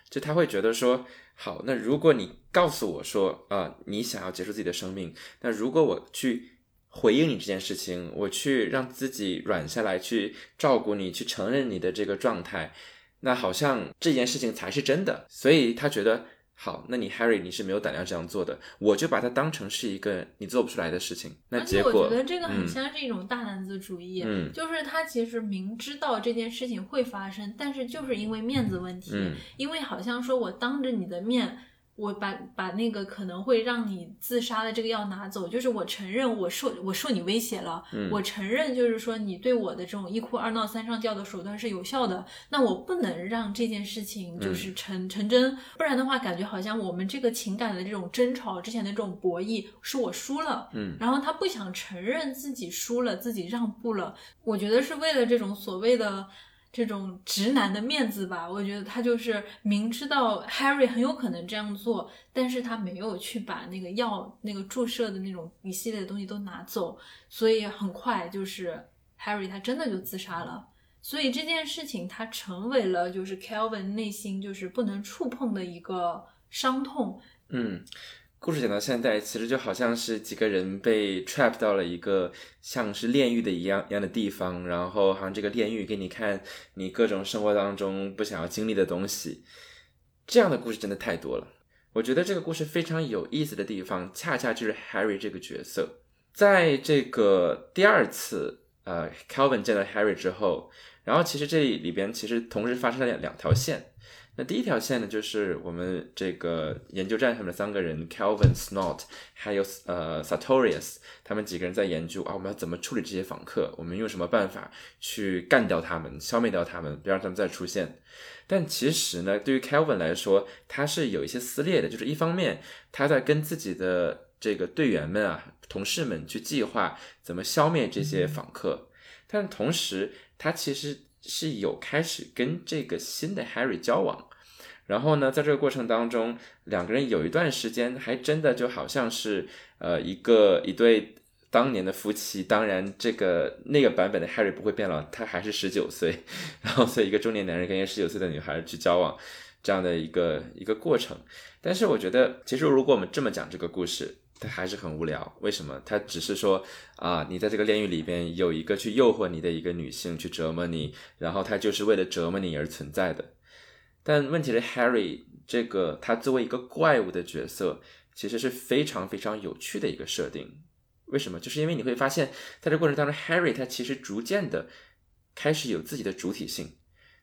[SPEAKER 2] 就他会觉得说，好，那如果你告诉我说啊、你想要结束自己的生命，那如果我去回应你这件事情，我去让自己软下来，去照顾你，去承认你的这个状态，那好像这件事情才是真的。所以他觉得，好，那你 Harry 你是没有胆量这样做的，我就把它当成是一个你做不出来的事情。那
[SPEAKER 1] 而且我，觉得这个很
[SPEAKER 2] 嗯
[SPEAKER 1] 像是一种大男子主义，
[SPEAKER 2] 嗯
[SPEAKER 1] 就是他其实明知道这件事情会发生，但是就是因为面子问题，
[SPEAKER 2] 嗯
[SPEAKER 1] 因为好像说我当着你的面。我把把那个可能会让你自杀的这个药拿走，就是我承认我受我受你威胁了，
[SPEAKER 2] 嗯
[SPEAKER 1] 我承认就是说你对我的这种一哭二闹三上吊的手段是有效的，那我不能让这件事情
[SPEAKER 2] 嗯
[SPEAKER 1] 就是成、成真，不然的话感觉好像我们这个情感的这种争吵之前的这种博弈是我输了，
[SPEAKER 2] 嗯
[SPEAKER 1] 然后他不想承认自己输了，自己让步了。我觉得是为了这种所谓的这种直男的面子吧。我觉得他就是明知道 Harry 很有可能这样做，但是他没有去把那个药、那个注射的那种一系列的东西都拿走，所以很快就是 Harry 他真的就自杀了。所以这件事情，他成为了就是 Kelvin 内心就是不能触碰的一个伤痛。
[SPEAKER 2] 嗯，故事讲到现在，其实就好像是几个人被 trap 到了一个像是炼狱的一样一样的地方，然后好像这个炼狱给你看你各种生活当中不想要经历的东西。这样的故事真的太多了。我觉得这个故事非常有意思的地方，恰恰就是 Harry 这个角色，在这个第二次呃 Calvin 见到 Harry 之后，然后其实这里边其实同时发生了两两条线。那第一条线呢，就是我们这个研究站上面的三个人，Calvin、Snot，还有呃 Sartorius，他们几个人在研究啊，我们要怎么处理这些访客，我们用什么办法去干掉他们，消灭掉他们，不让他们再出现。但其实呢，对于 Calvin 来说，他是有一些撕裂的，就是一方面他在跟自己的这个队员们啊、同事们去计划怎么消灭这些访客，但同时他其实是有开始跟这个新的 Harry 交往。然后呢，在这个过程当中，两个人有一段时间还真的就好像是呃一个一对当年的夫妻。当然，这个那个版本的 Harry 不会变老，他还是十九岁。然后，所以一个中年男人跟一个十九岁的女孩去交往，这样的一个一个过程。但是我觉得，其实如果我们这么讲这个故事，它还是很无聊。为什么？它只是说啊，你在这个炼狱里边有一个去诱惑你的一个女性去折磨你，然后她就是为了折磨你而存在的。但问题是，Harry 这个他作为一个怪物的角色，其实是非常非常有趣的一个设定。为什么？就是因为你会发现，在这过程当中，Harry 他其实逐渐的开始有自己的主体性。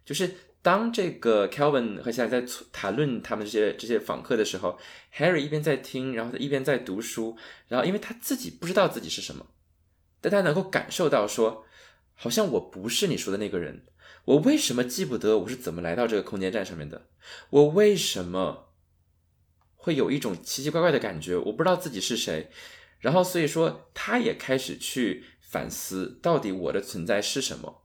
[SPEAKER 2] 就是当这个 Kelvin 和现在在谈论他们这些这些访客的时候，Harry 一边在听，然后他一边在读书，然后因为他自己不知道自己是什么，但他能够感受到说，好像我不是你说的那个人。我为什么记不得我是怎么来到这个空间站上面的？我为什么会有一种奇奇怪怪的感觉？我不知道自己是谁。然后所以说，他也开始去反思，到底我的存在是什么。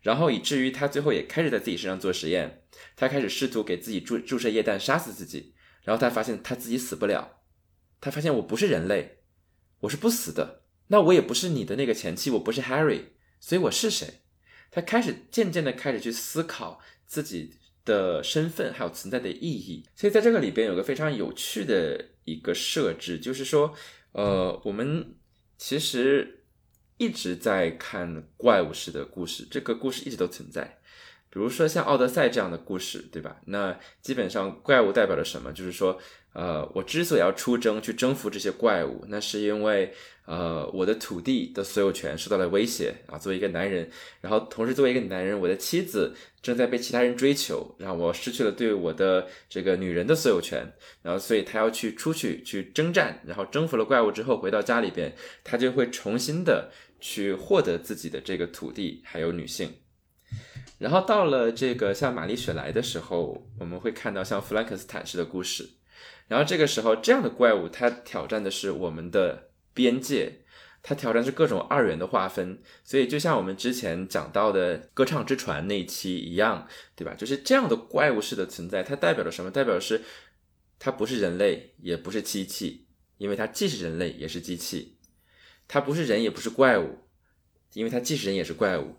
[SPEAKER 2] 然后以至于他最后也开始在自己身上做实验，他开始试图给自己注注射液氮杀死自己。然后他发现他自己死不了，他发现我不是人类，我是不死的。那我也不是你的那个前妻，我不是 Harry，所以我是谁？他开始渐渐的开始去思考自己的身份还有存在的意义，所以在这个里边有个非常有趣的一个设置，就是说，呃，我们其实一直在看怪物式的故事，这个故事一直都存在，比如说像《奥德赛》这样的故事，对吧？那基本上怪物代表着什么？就是说，呃，我之所以要出征去征服这些怪物，那是因为，呃，我的土地的所有权受到了威胁啊。作为一个男人，然后同时作为一个男人，我的妻子正在被其他人追求，让我失去了对我的这个女人的所有权，然后所以他要去出去去征战，然后征服了怪物之后回到家里边，他就会重新的去获得自己的这个土地还有女性。然后到了这个像玛丽雪莱的时候，我们会看到像弗兰肯斯坦式的故事。然后这个时候，这样的怪物它挑战的是我们的边界，它挑战是各种二元的划分。所以就像我们之前讲到的《歌唱之船》那一期一样，对吧？就是这样的怪物式的存在，它代表了什么？代表是它不是人类，也不是机器，因为它既是人类也是机器；它不是人，也不是怪物，因为它既是人也是怪物。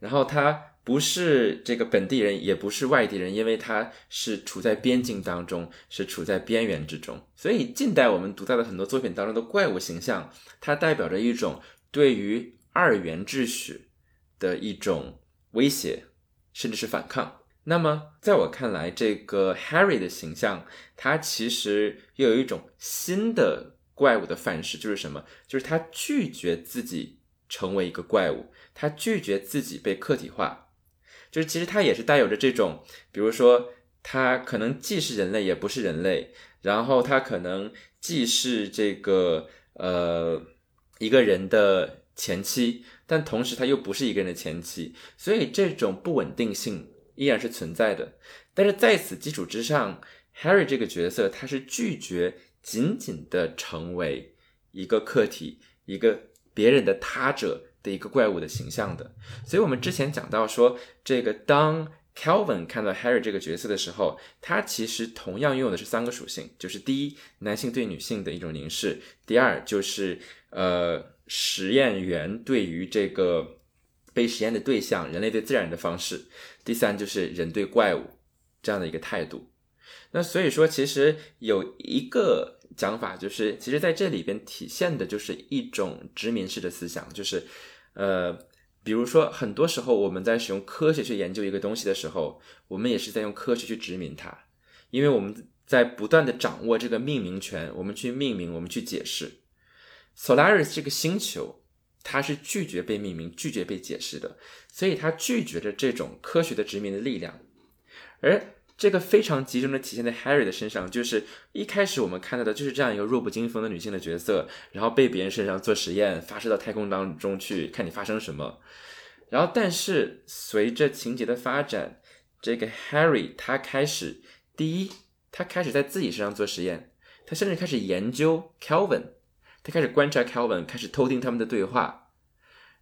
[SPEAKER 2] 然后它。不是这个本地人，也不是外地人，因为他是处在边境当中，是处在边缘之中。所以近代我们读到的很多作品当中的怪物形象，它代表着一种对于二元秩序的一种威胁，甚至是反抗。那么在我看来，这个 Harry 的形象，他其实又有一种新的怪物的范式，就是什么？就是他拒绝自己成为一个怪物，他拒绝自己被客体化。就是其实它也是带有着这种，比如说它可能既是人类也不是人类，然后它可能既是这个呃一个人的前妻，但同时它又不是一个人的前妻，所以这种不稳定性依然是存在的。但是在此基础之上，Harry 这个角色他是拒绝仅仅的成为一个客体，一个别人的他者。的一个怪物的形象的，所以我们之前讲到说，这个当 Calvin 看到 Harry 这个角色的时候，他其实同样拥有的是三个属性，就是第一，男性对女性的一种凝视；第二，就是呃实验员对于这个被实验的对象，人类对自然的方式；第三，就是人对怪物这样的一个态度。那所以说，其实有一个。讲法就是，其实在这里边体现的就是一种殖民式的思想，就是，呃，比如说很多时候我们在使用科学去研究一个东西的时候，我们也是在用科学去殖民它，因为我们在不断的掌握这个命名权，我们去命名，我们去解释。Solaris 这个星球，它是拒绝被命名、拒绝被解释的，所以它拒绝着这种科学的殖民的力量，而。这个非常集中的体现在 Harry 的身上，就是一开始我们看到的就是这样一个弱不禁风的女性的角色，然后被别人身上做实验，发射到太空当中去看你发生什么。然后，但是随着情节的发展，这个 Harry 他开始，第一，他开始在自己身上做实验，他甚至开始研究 Kelvin，他开始观察 Kelvin，开始偷听他们的对话，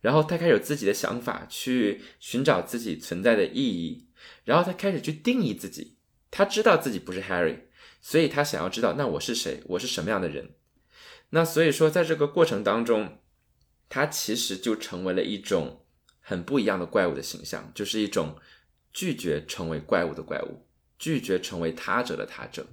[SPEAKER 2] 然后他开始有自己的想法，去寻找自己存在的意义。然后他开始去定义自己，他知道自己不是 Harry，所以他想要知道那我是谁，我是什么样的人。那所以说，在这个过程当中，他其实就成为了一种很不一样的怪物的形象，就是一种拒绝成为怪物的怪物，拒绝成为他者的他者。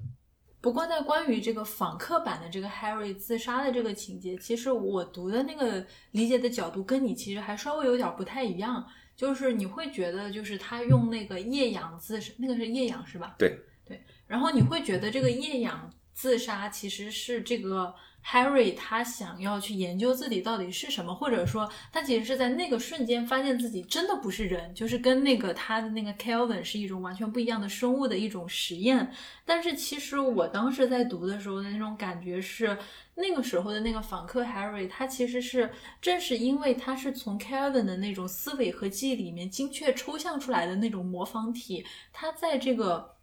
[SPEAKER 1] 不过，在关于这个访客版的这个 Harry 自杀的这个情节，其实我读的那个理解的角度跟你其实还稍微有点不太一样。就是你会觉得，就是他用那个液氧自杀，那个是液氧是吧？
[SPEAKER 2] 对
[SPEAKER 1] 对。然后你会觉得这个液氧自杀其实是这个 Harry 他想要去研究自己到底是什么，或者说他其实是在那个瞬间发现自己真的不是人，就是跟那个他的那个 Kelvin 是一种完全不一样的生物的一种实验。但是其实我当时在读的时候的那种感觉是。那个时候的那个访客 Harry，他其实是正是因为他是从 Kevin 的那种思维和记忆里面精确抽象出来的那种模仿体，他在这个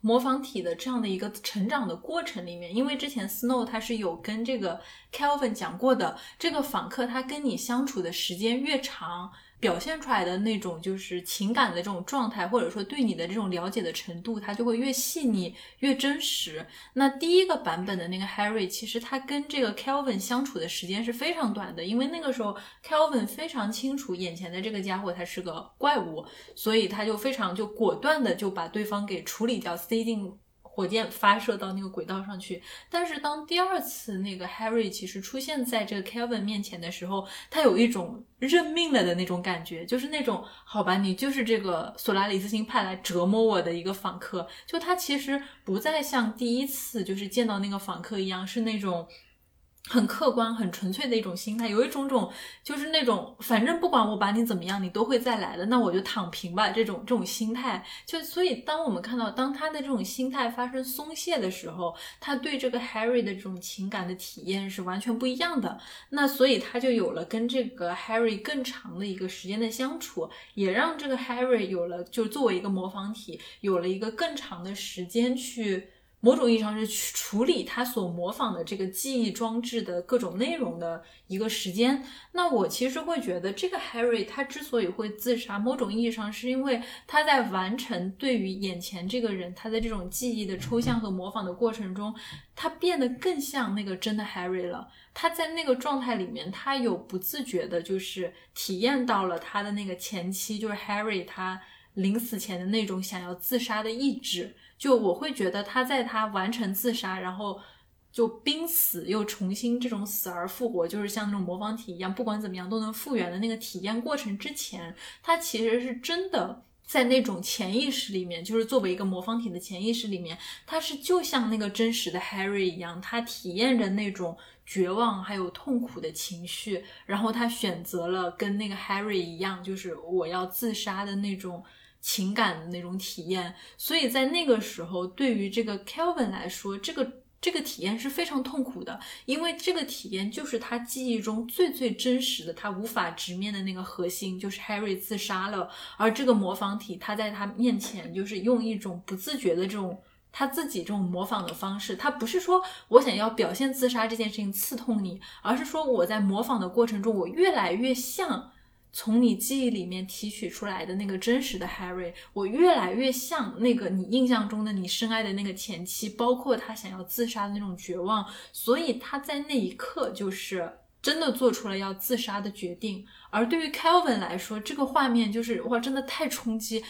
[SPEAKER 1] 模仿体的这样的一个成长的过程里面，因为之前 Snow 他是有跟这个 Kevin 讲过的，这个访客他跟你相处的时间越长。表现出来的那种就是情感的这种状态，或者说对你的这种了解的程度，它就会越细腻、越真实。那第一个版本的那个 Harry，其实他跟这个 Kelvin 相处的时间是非常短的，因为那个时候 Kelvin 非常清楚眼前的这个家伙他是个怪物，所以他就非常就果断的就把对方给处理掉，塞进。火箭发射到那个轨道上去。但是当第二次那个 Harry 其实出现在这个 Kevin 面前的时候，他有一种认命了的那种感觉，就是那种好吧，你就是这个索拉里斯星派来折磨我的一个访客。就他其实不再像第一次就是见到那个访客一样，是那种。很客观、很纯粹的一种心态，有一种种就是那种，反正不管我把你怎么样，你都会再来的，那我就躺平吧。这种这种心态，就所以当我们看到当他的这种心态发生松懈的时候，他对这个 Harry 的这种情感的体验是完全不一样的。那所以他就有了跟这个 Harry 更长的一个时间的相处，也让这个 Harry 有了就作为一个模仿体，有了一个更长的时间去。某种意义上是去处理他所模仿的这个记忆装置的各种内容的一个时间。那我其实会觉得，这个 Harry 他之所以会自杀，某种意义上是因为他在完成对于眼前这个人他的这种记忆的抽象和模仿的过程中，他变得更像那个真的 Harry 了。他在那个状态里面，他有不自觉的，就是体验到了他的那个前妻，就是 Harry 他临死前的那种想要自杀的意志。就我会觉得他在他完成自杀，然后就濒死又重新这种死而复活，就是像那种魔方体一样，不管怎么样都能复原的那个体验过程之前，他其实是真的在那种潜意识里面，就是作为一个魔方体的潜意识里面，他是就像那个真实的 Harry 一样，他体验着那种绝望还有痛苦的情绪，然后他选择了跟那个 Harry 一样，就是我要自杀的那种。情感的那种体验，所以在那个时候，对于这个 Kelvin 来说，这个这个体验是非常痛苦的，因为这个体验就是他记忆中最最真实的，他无法直面的那个核心，就是 Harry 自杀了，而这个模仿体，他在他面前就是用一种不自觉的这种他自己这种模仿的方式，他不是说我想要表现自杀这件事情刺痛你，而是说我在模仿的过程中，我越来越像。从你记忆里面提取出来的那个真实的 Harry，我越来越像那个你印象中的你深爱的那个前妻，包括他想要自杀的那种绝望，所以他在那一刻就是真的做出了要自杀的决定。而对于 Kelvin 来说，这个画面就是哇，真的太冲击，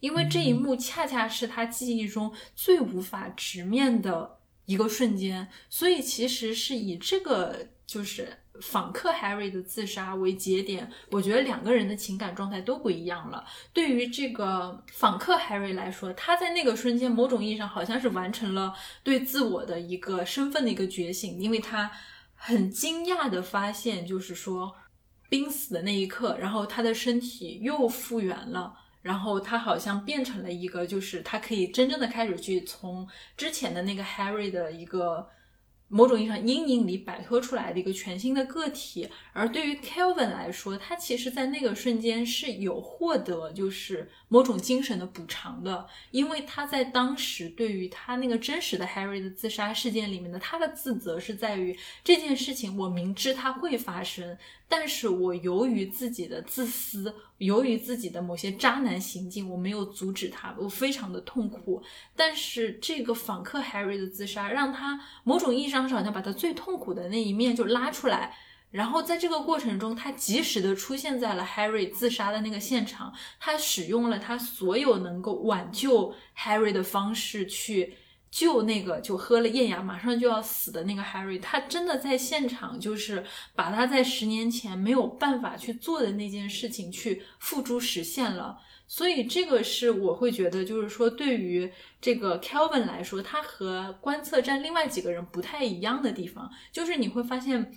[SPEAKER 1] 因为这一幕恰恰是他记忆中最无法直面的一个瞬间，所以其实是以这个就是。访客 Harry 的自杀为节点，我觉得两个人的情感状态都不一样了。对于这个访客 Harry 来说，他在那个瞬间，某种意义上好像是完成了对自我的一个身份的一个觉醒，因为他很惊讶的发现，就是说濒死的那一刻，然后他的身体又复原了，然后他好像变成了一个，就是他可以真正的开始去从之前的那个 Harry 的一个。某种意义上，阴影里摆脱出来的一个全新的个体，而对于 Kelvin 来说，他其实，在那个瞬间是有获得，就是某种精神的补偿的，因为他在当时对于他那个真实的 Harry 的自杀事件里面的他的自责是在于这件事情，我明知它会发生。但是我由于自己的自私，由于自己的某些渣男行径，我没有阻止他，我非常的痛苦。但是这个访客 Harry 的自杀，让他某种意义上是好像把他最痛苦的那一面就拉出来，然后在这个过程中，他及时的出现在了 Harry 自杀的那个现场，他使用了他所有能够挽救 Harry 的方式去。救那个就喝了艳阳马上就要死的那个 Harry，他真的在现场就是把他在十年前没有办法去做的那件事情去付诸实现了。所以这个是我会觉得，就是说对于这个 Kelvin 来说，他和观测站另外几个人不太一样的地方，就是你会发现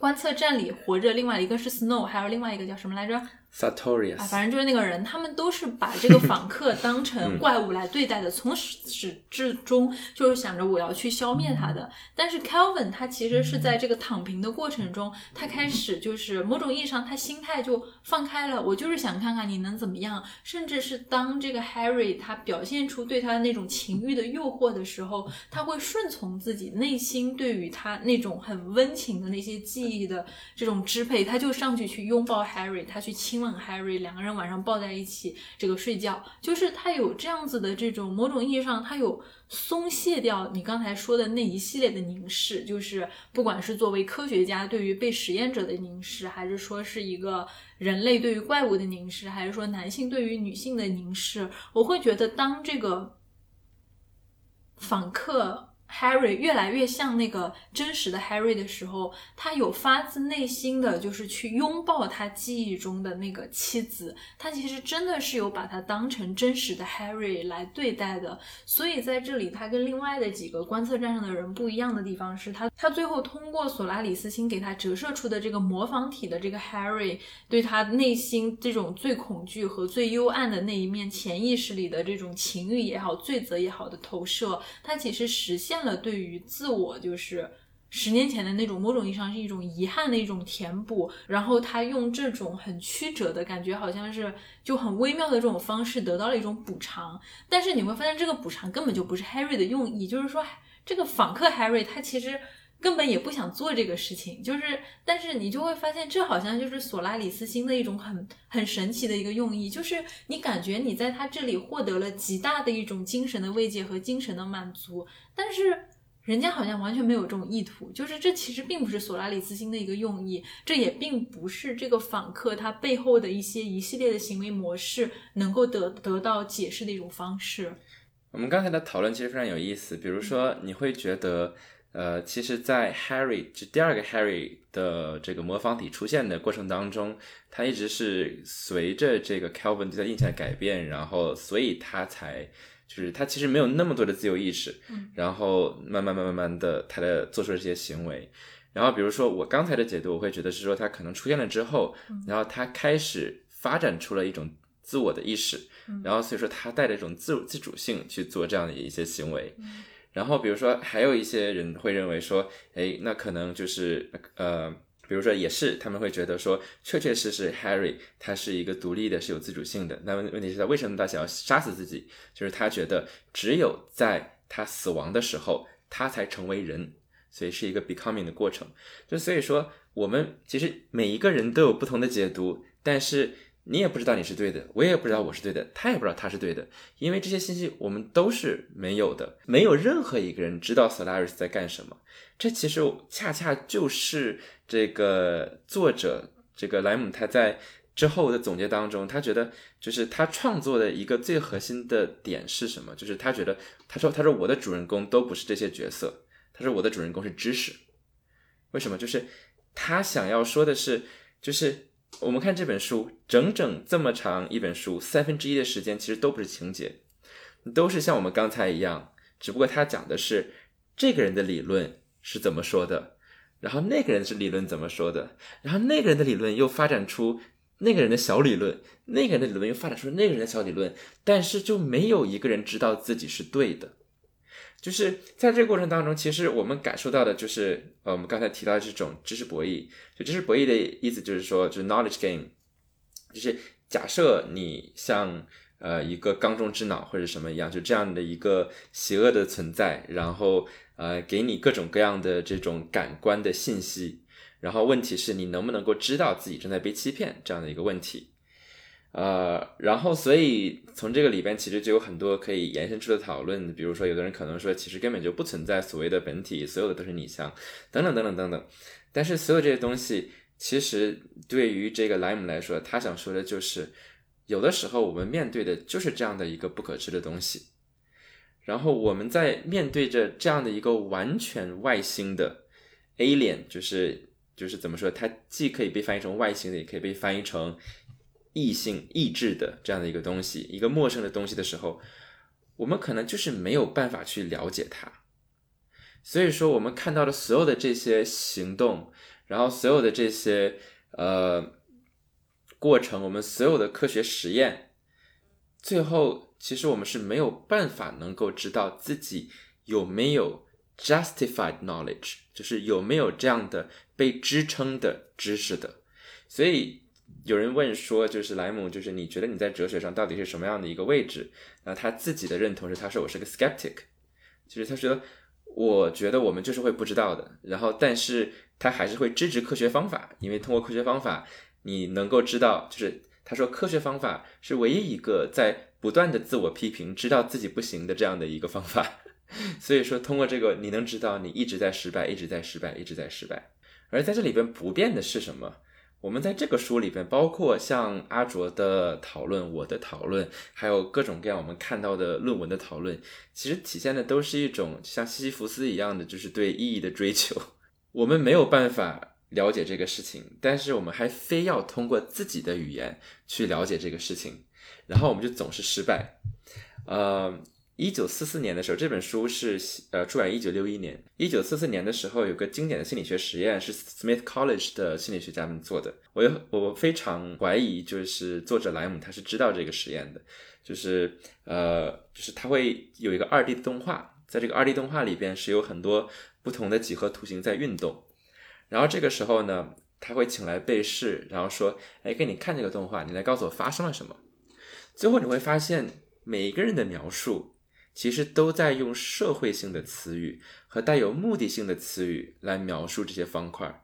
[SPEAKER 1] 观测站里活着另外一个是 Snow，还有另外一个叫什么来着
[SPEAKER 2] ？Sartorius，
[SPEAKER 1] 反正就是那个人，他们都是把这个访客 当成怪物来对待的，从始至终就是想着我要去消灭他的。但是 Kelvin 他其实是在这个躺平的过程中，他开始就是某种意义上他心态就放开了，我就是想看看你能怎么样。甚至是当这个 Harry 他表现出对他的那种情欲的诱惑的时候，他会顺从自己内心对于他那种很温情的那些记忆的这种支配，他就上去去拥抱 Harry，他去亲 Harry 两个人晚上抱在一起，这个睡觉就是他有这样子的这种某种意义上，他有松懈掉你刚才说的那一系列的凝视，就是不管是作为科学家对于被实验者的凝视，还是说是一个人类对于怪物的凝视，还是说男性对于女性的凝视，我会觉得当这个访客。Harry 越来越像那个真实的 Harry 的时候，他有发自内心的就是去拥抱他记忆中的那个妻子，他其实真的是有把他当成真实的 Harry 来对待的。所以在这里，他跟另外的几个观测站上的人不一样的地方是他，他最后通过索拉里斯星给他折射出的这个模仿体的这个 Harry，对他内心这种最恐惧和最幽暗的那一面潜意识里的这种情欲也好、罪责也好的投射，他其实实现。了对于自我就是十年前的那种某种意义上是一种遗憾的一种填补，然后他用这种很曲折的感觉，好像是就很微妙的这种方式得到了一种补偿。但是你会发现这个补偿根本就不是 Harry 的用意，就是说这个访客 Harry 他其实根本也不想做这个事情，就是但是你就会发现这好像就是索拉里斯星的一种很很神奇的一个用意，就是你感觉你在他这里获得了极大的一种精神的慰藉和精神的满足。但是人家好像完全没有这种意图，就是这其实并不是索拉里斯星的一个用意，这也并不是这个访客他背后的一些一系列的行为模式能够得得到解释的一种方式。
[SPEAKER 2] 我们刚才的讨论其实非常有意思，比如说你会觉得，呃，其实，在 Harry 就第二个 Harry 的这个模仿体出现的过程当中，他一直是随着这个 Calvin 对他印象的改变，然后所以他才。就是他其实没有那么多的自由意识，然后慢慢慢慢慢的，他的做出了这些行为，然后比如说我刚才的解读，我会觉得是说他可能出现了之后，然后他开始发展出了一种自我的意识，然后所以说他带着一种自自主性去做这样的一些行为，然后比如说还有一些人会认为说，哎，那可能就是呃。比如说，也是他们会觉得说，确确实实，Harry 他是一个独立的，是有自主性的。那问问题是他为什么他想要杀死自己？就是他觉得只有在他死亡的时候，他才成为人，所以是一个 becoming 的过程。就所以说，我们其实每一个人都有不同的解读，但是你也不知道你是对的，我也不知道我是对的，他也不知道他是对的，因为这些信息我们都是没有的，没有任何一个人知道 Solaris 在干什么。这其实恰恰就是这个作者这个莱姆他在之后的总结当中，他觉得就是他创作的一个最核心的点是什么？就是他觉得他说他说我的主人公都不是这些角色，他说我的主人公是知识。为什么？就是他想要说的是，就是我们看这本书，整整这么长一本书，三分之一的时间其实都不是情节，都是像我们刚才一样，只不过他讲的是这个人的理论。是怎么说的？然后那个人是理论怎么说的？然后那个人的理论又发展出那个人的小理论，那个人的理论又发展出那个人的小理论，但是就没有一个人知道自己是对的。就是在这个过程当中，其实我们感受到的就是，呃，我们刚才提到这种知识博弈。就知识博弈的意思就是说，就是 knowledge game，就是假设你像呃一个缸中之脑或者什么一样，就这样的一个邪恶的存在，然后。呃，给你各种各样的这种感官的信息，然后问题是你能不能够知道自己正在被欺骗这样的一个问题，呃，然后所以从这个里边其实就有很多可以延伸出的讨论，比如说有的人可能说其实根本就不存在所谓的本体，所有的都是拟像，等等等等等等，但是所有这些东西其实对于这个莱姆来说，他想说的就是有的时候我们面对的就是这样的一个不可知的东西。然后我们在面对着这样的一个完全外星的 alien，就是就是怎么说，它既可以被翻译成外星的，也可以被翻译成异性、异质的这样的一个东西，一个陌生的东西的时候，我们可能就是没有办法去了解它。所以说，我们看到的所有的这些行动，然后所有的这些呃过程，我们所有的科学实验，最后。其实我们是没有办法能够知道自己有没有 justified knowledge，就是有没有这样的被支撑的知识的。所以有人问说，就是莱姆，就是你觉得你在哲学上到底是什么样的一个位置？那他自己的认同是，他说我是个 skeptic，就是他说，我觉得我们就是会不知道的。然后，但是他还是会支持科学方法，因为通过科学方法，你能够知道，就是他说科学方法是唯一一个在。不断的自我批评，知道自己不行的这样的一个方法，所以说通过这个，你能知道你一直在失败，一直在失败，一直在失败。而在这里边不变的是什么？我们在这个书里边，包括像阿卓的讨论、我的讨论，还有各种各样我们看到的论文的讨论，其实体现的都是一种像西西弗斯一样的，就是对意义的追求。我们没有办法了解这个事情，但是我们还非要通过自己的语言去了解这个事情，然后我们就总是失败。呃。一九四四年的时候，这本书是呃出版一九六一年。一九四四年的时候，有个经典的心理学实验是 Smith College 的心理学家们做的。我我非常怀疑，就是作者莱姆他是知道这个实验的，就是呃就是他会有一个二 D 的动画，在这个二 D 动画里边是有很多不同的几何图形在运动。然后这个时候呢，他会请来被试，然后说：“哎，给你看这个动画，你来告诉我发生了什么。”最后你会发现，每一个人的描述。其实都在用社会性的词语和带有目的性的词语来描述这些方块，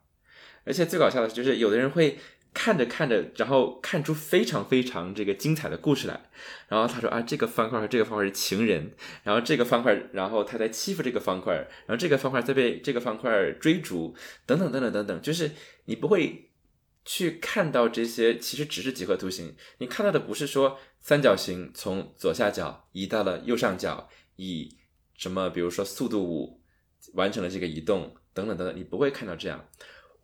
[SPEAKER 2] 而且最搞笑的就是，有的人会看着看着，然后看出非常非常这个精彩的故事来。然后他说啊，这个方块和这个方块是情人，然后这个方块，然后他在欺负这个方块，然后这个方块在被这个方块追逐，等等等等等等。就是你不会去看到这些，其实只是几何图形，你看到的不是说。三角形从左下角移到了右上角，以什么，比如说速度五完成了这个移动，等等等等，你不会看到这样。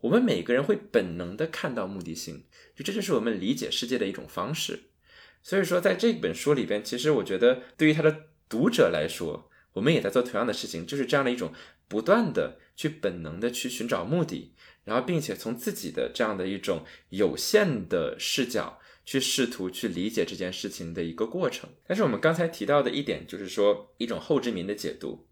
[SPEAKER 2] 我们每个人会本能的看到目的性，就这就是我们理解世界的一种方式。所以说，在这本书里边，其实我觉得对于他的读者来说，我们也在做同样的事情，就是这样的一种不断的去本能的去寻找目的，然后并且从自己的这样的一种有限的视角。去试图去理解这件事情的一个过程，但是我们刚才提到的一点就是说一种后殖民的解读，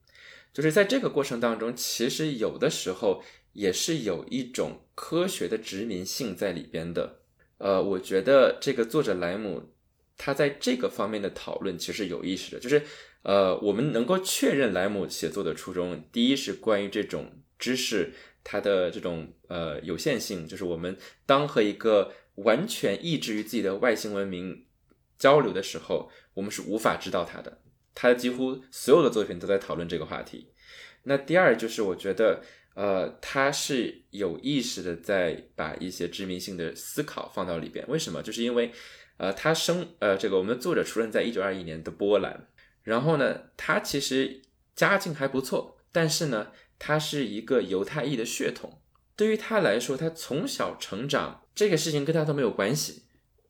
[SPEAKER 2] 就是在这个过程当中，其实有的时候也是有一种科学的殖民性在里边的。呃，我觉得这个作者莱姆他在这个方面的讨论其实有意识的，就是呃，我们能够确认莱姆写作的初衷，第一是关于这种知识它的这种呃有限性，就是我们当和一个完全抑制于自己的外星文明交流的时候，我们是无法知道它的。他几乎所有的作品都在讨论这个话题。那第二就是，我觉得，呃，他是有意识的在把一些殖民性的思考放到里边。为什么？就是因为，呃，他生，呃，这个我们的作者出生在一九二一年的波兰，然后呢，他其实家境还不错，但是呢，他是一个犹太裔的血统。对于他来说，他从小成长。这个事情跟他都没有关系，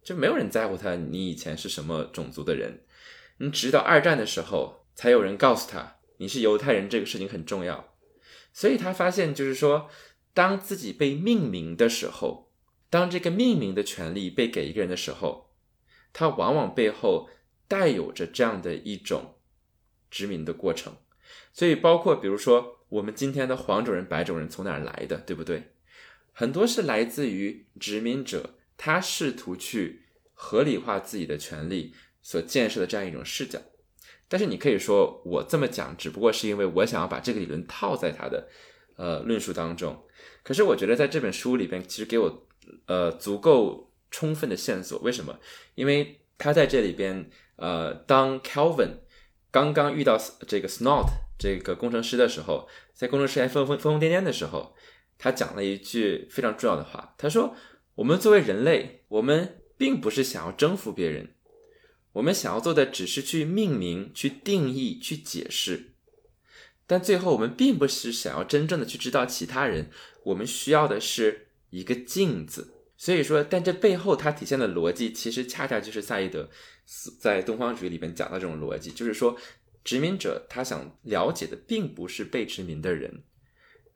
[SPEAKER 2] 就没有人在乎他。你以前是什么种族的人？你直到二战的时候，才有人告诉他你是犹太人，这个事情很重要。所以他发现，就是说，当自己被命名的时候，当这个命名的权利被给一个人的时候，他往往背后带有着这样的一种殖民的过程。所以，包括比如说，我们今天的黄种人、白种人从哪儿来的，对不对？很多是来自于殖民者，他试图去合理化自己的权利所建设的这样一种视角。但是你可以说我这么讲，只不过是因为我想要把这个理论套在他的呃论述当中。可是我觉得在这本书里边，其实给我呃足够充分的线索。为什么？因为他在这里边呃，当 Calvin 刚刚遇到这个 Snot 这个工程师的时候，在工程师还疯疯疯疯癫癫的时候。他讲了一句非常重要的话，他说：“我们作为人类，我们并不是想要征服别人，我们想要做的只是去命名、去定义、去解释。但最后，我们并不是想要真正的去知道其他人，我们需要的是一个镜子。所以说，但这背后它体现的逻辑，其实恰恰就是萨义德在《东方主义》里面讲的这种逻辑，就是说，殖民者他想了解的并不是被殖民的人。”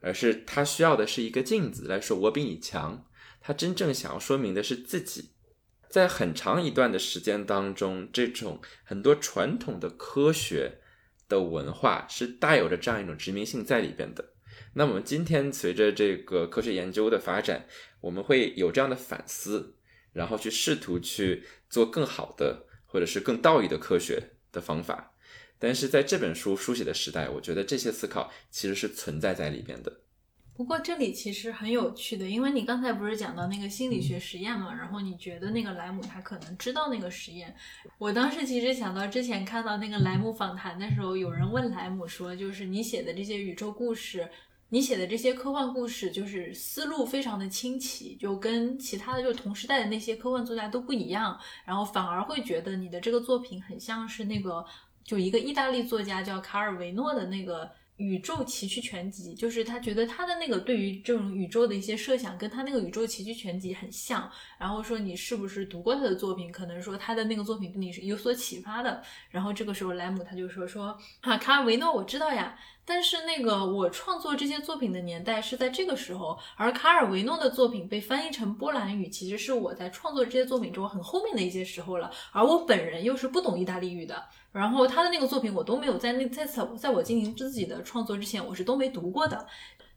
[SPEAKER 2] 而是他需要的是一个镜子来说我比你强。他真正想要说明的是自己。在很长一段的时间当中，这种很多传统的科学的文化是带有着这样一种殖民性在里边的。那我们今天随着这个科学研究的发展，我们会有这样的反思，然后去试图去做更好的或者是更道义的科学的方法。但是在这本书书写的时代，我觉得这些思考其实是存在在里边的。
[SPEAKER 1] 不过这里其实很有趣的，因为你刚才不是讲到那个心理学实验嘛，然后你觉得那个莱姆他可能知道那个实验。我当时其实想到之前看到那个莱姆访谈的时候，有人问莱姆说，就是你写的这些宇宙故事，你写的这些科幻故事就是思路非常的清奇，就跟其他的就同时代的那些科幻作家都不一样，然后反而会觉得你的这个作品很像是那个就一个意大利作家叫卡尔维诺的那个。宇宙奇趣全集，就是他觉得他的那个对于这种宇宙的一些设想，跟他那个宇宙奇趣全集很像。然后说你是不是读过他的作品？可能说他的那个作品对你是有所启发的。然后这个时候莱姆他就说说啊，卡尔维诺我知道呀，但是那个我创作这些作品的年代是在这个时候，而卡尔维诺的作品被翻译成波兰语，其实是我在创作这些作品中很后面的一些时候了。而我本人又是不懂意大利语的。然后他的那个作品我都没有在那在此在我进行自己的创作之前，我是都没读过的。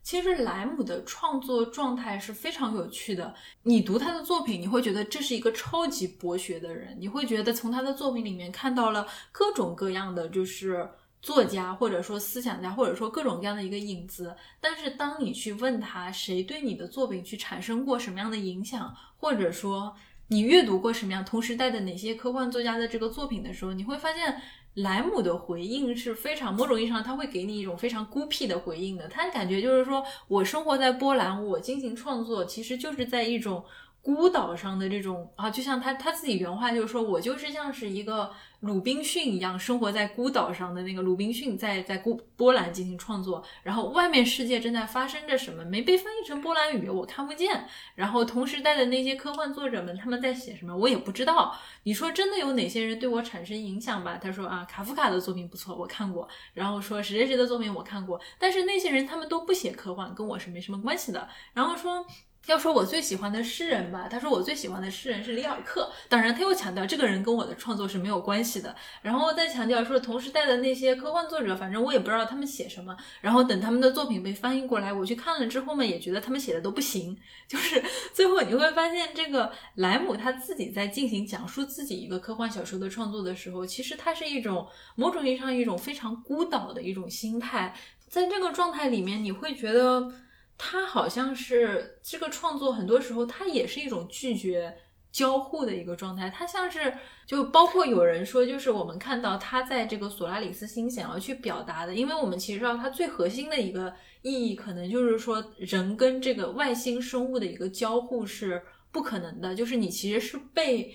[SPEAKER 1] 其实莱姆的创作状态是非常有趣的。你读他的作品，你会觉得这是一个超级博学的人，你会觉得从他的作品里面看到了各种各样的就是作家或者说思想家或者说各种各样的一个影子。但是当你去问他谁对你的作品去产生过什么样的影响，或者说。你阅读过什么样同时代的哪些科幻作家的这个作品的时候，你会发现莱姆的回应是非常某种意义上他会给你一种非常孤僻的回应的。他感觉就是说我生活在波兰，我进行创作，其实就是在一种。孤岛上的这种啊，就像他他自己原话就是说，我就是像是一个鲁滨逊一样，生活在孤岛上的那个鲁滨逊，在在孤波兰进行创作，然后外面世界正在发生着什么，没被翻译成波兰语，我看不见。然后同时代的那些科幻作者们，他们在写什么，我也不知道。你说真的有哪些人对我产生影响吧？他说啊，卡夫卡的作品不错，我看过。然后说谁谁谁的作品我看过，但是那些人他们都不写科幻，跟我是没什么关系的。然后说。要说我最喜欢的诗人吧，他说我最喜欢的诗人是里尔克。当然，他又强调这个人跟我的创作是没有关系的。然后再强调说，同时代的那些科幻作者，反正我也不知道他们写什么。然后等他们的作品被翻译过来，我去看了之后嘛，也觉得他们写的都不行。就是最后你会发现，这个莱姆他自己在进行讲述自己一个科幻小说的创作的时候，其实他是一种某种意义上一种非常孤岛的一种心态。在这个状态里面，你会觉得。他好像是这个创作，很多时候他也是一种拒绝交互的一个状态。他像是就包括有人说，就是我们看到他在这个索拉里斯星想要去表达的，因为我们其实知道他最核心的一个意义，可能就是说人跟这个外星生物的一个交互是不可能的，就是你其实是被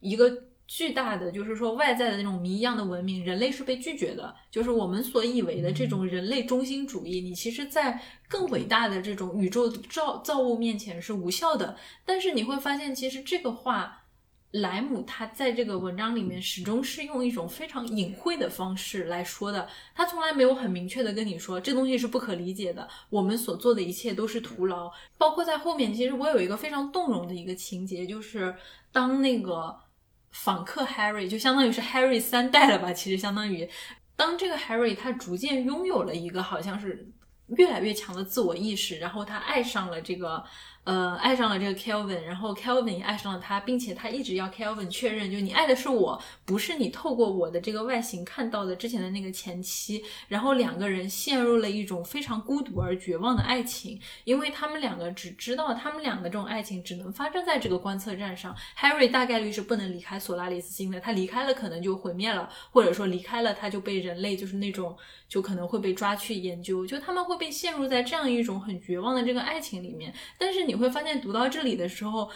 [SPEAKER 1] 一个。巨大的就是说外在的那种谜一样的文明，人类是被拒绝的。就是我们所以为的这种人类中心主义，你其实，在更伟大的这种宇宙造造物面前是无效的。但是你会发现，其实这个话，莱姆他在这个文章里面始终是用一种非常隐晦的方式来说的。他从来没有很明确的跟你说这东西是不可理解的，我们所做的一切都是徒劳。包括在后面，其实我有一个非常动容的一个情节，就是当那个。访客 Harry 就相当于是 Harry 三代了吧？其实相当于，当这个 Harry 他逐渐拥有了一个好像是越来越强的自我意识，然后他爱上了这个。呃，爱上了这个 Kelvin，然后 Kelvin 也爱上了他，并且他一直要 Kelvin 确认，就你爱的是我，不是你透过我的这个外形看到的之前的那个前妻。然后两个人陷入了一种非常孤独而绝望的爱情，因为他们两个只知道他们两个这种爱情只能发生在这个观测站上。Harry 大概率是不能离开索拉里斯星的，他离开了可能就毁灭了，或者说离开了他就被人类就是那种就可能会被抓去研究，就他们会被陷入在这样一种很绝望的这个爱情里面。但是你。你会发现，读到这里的时候，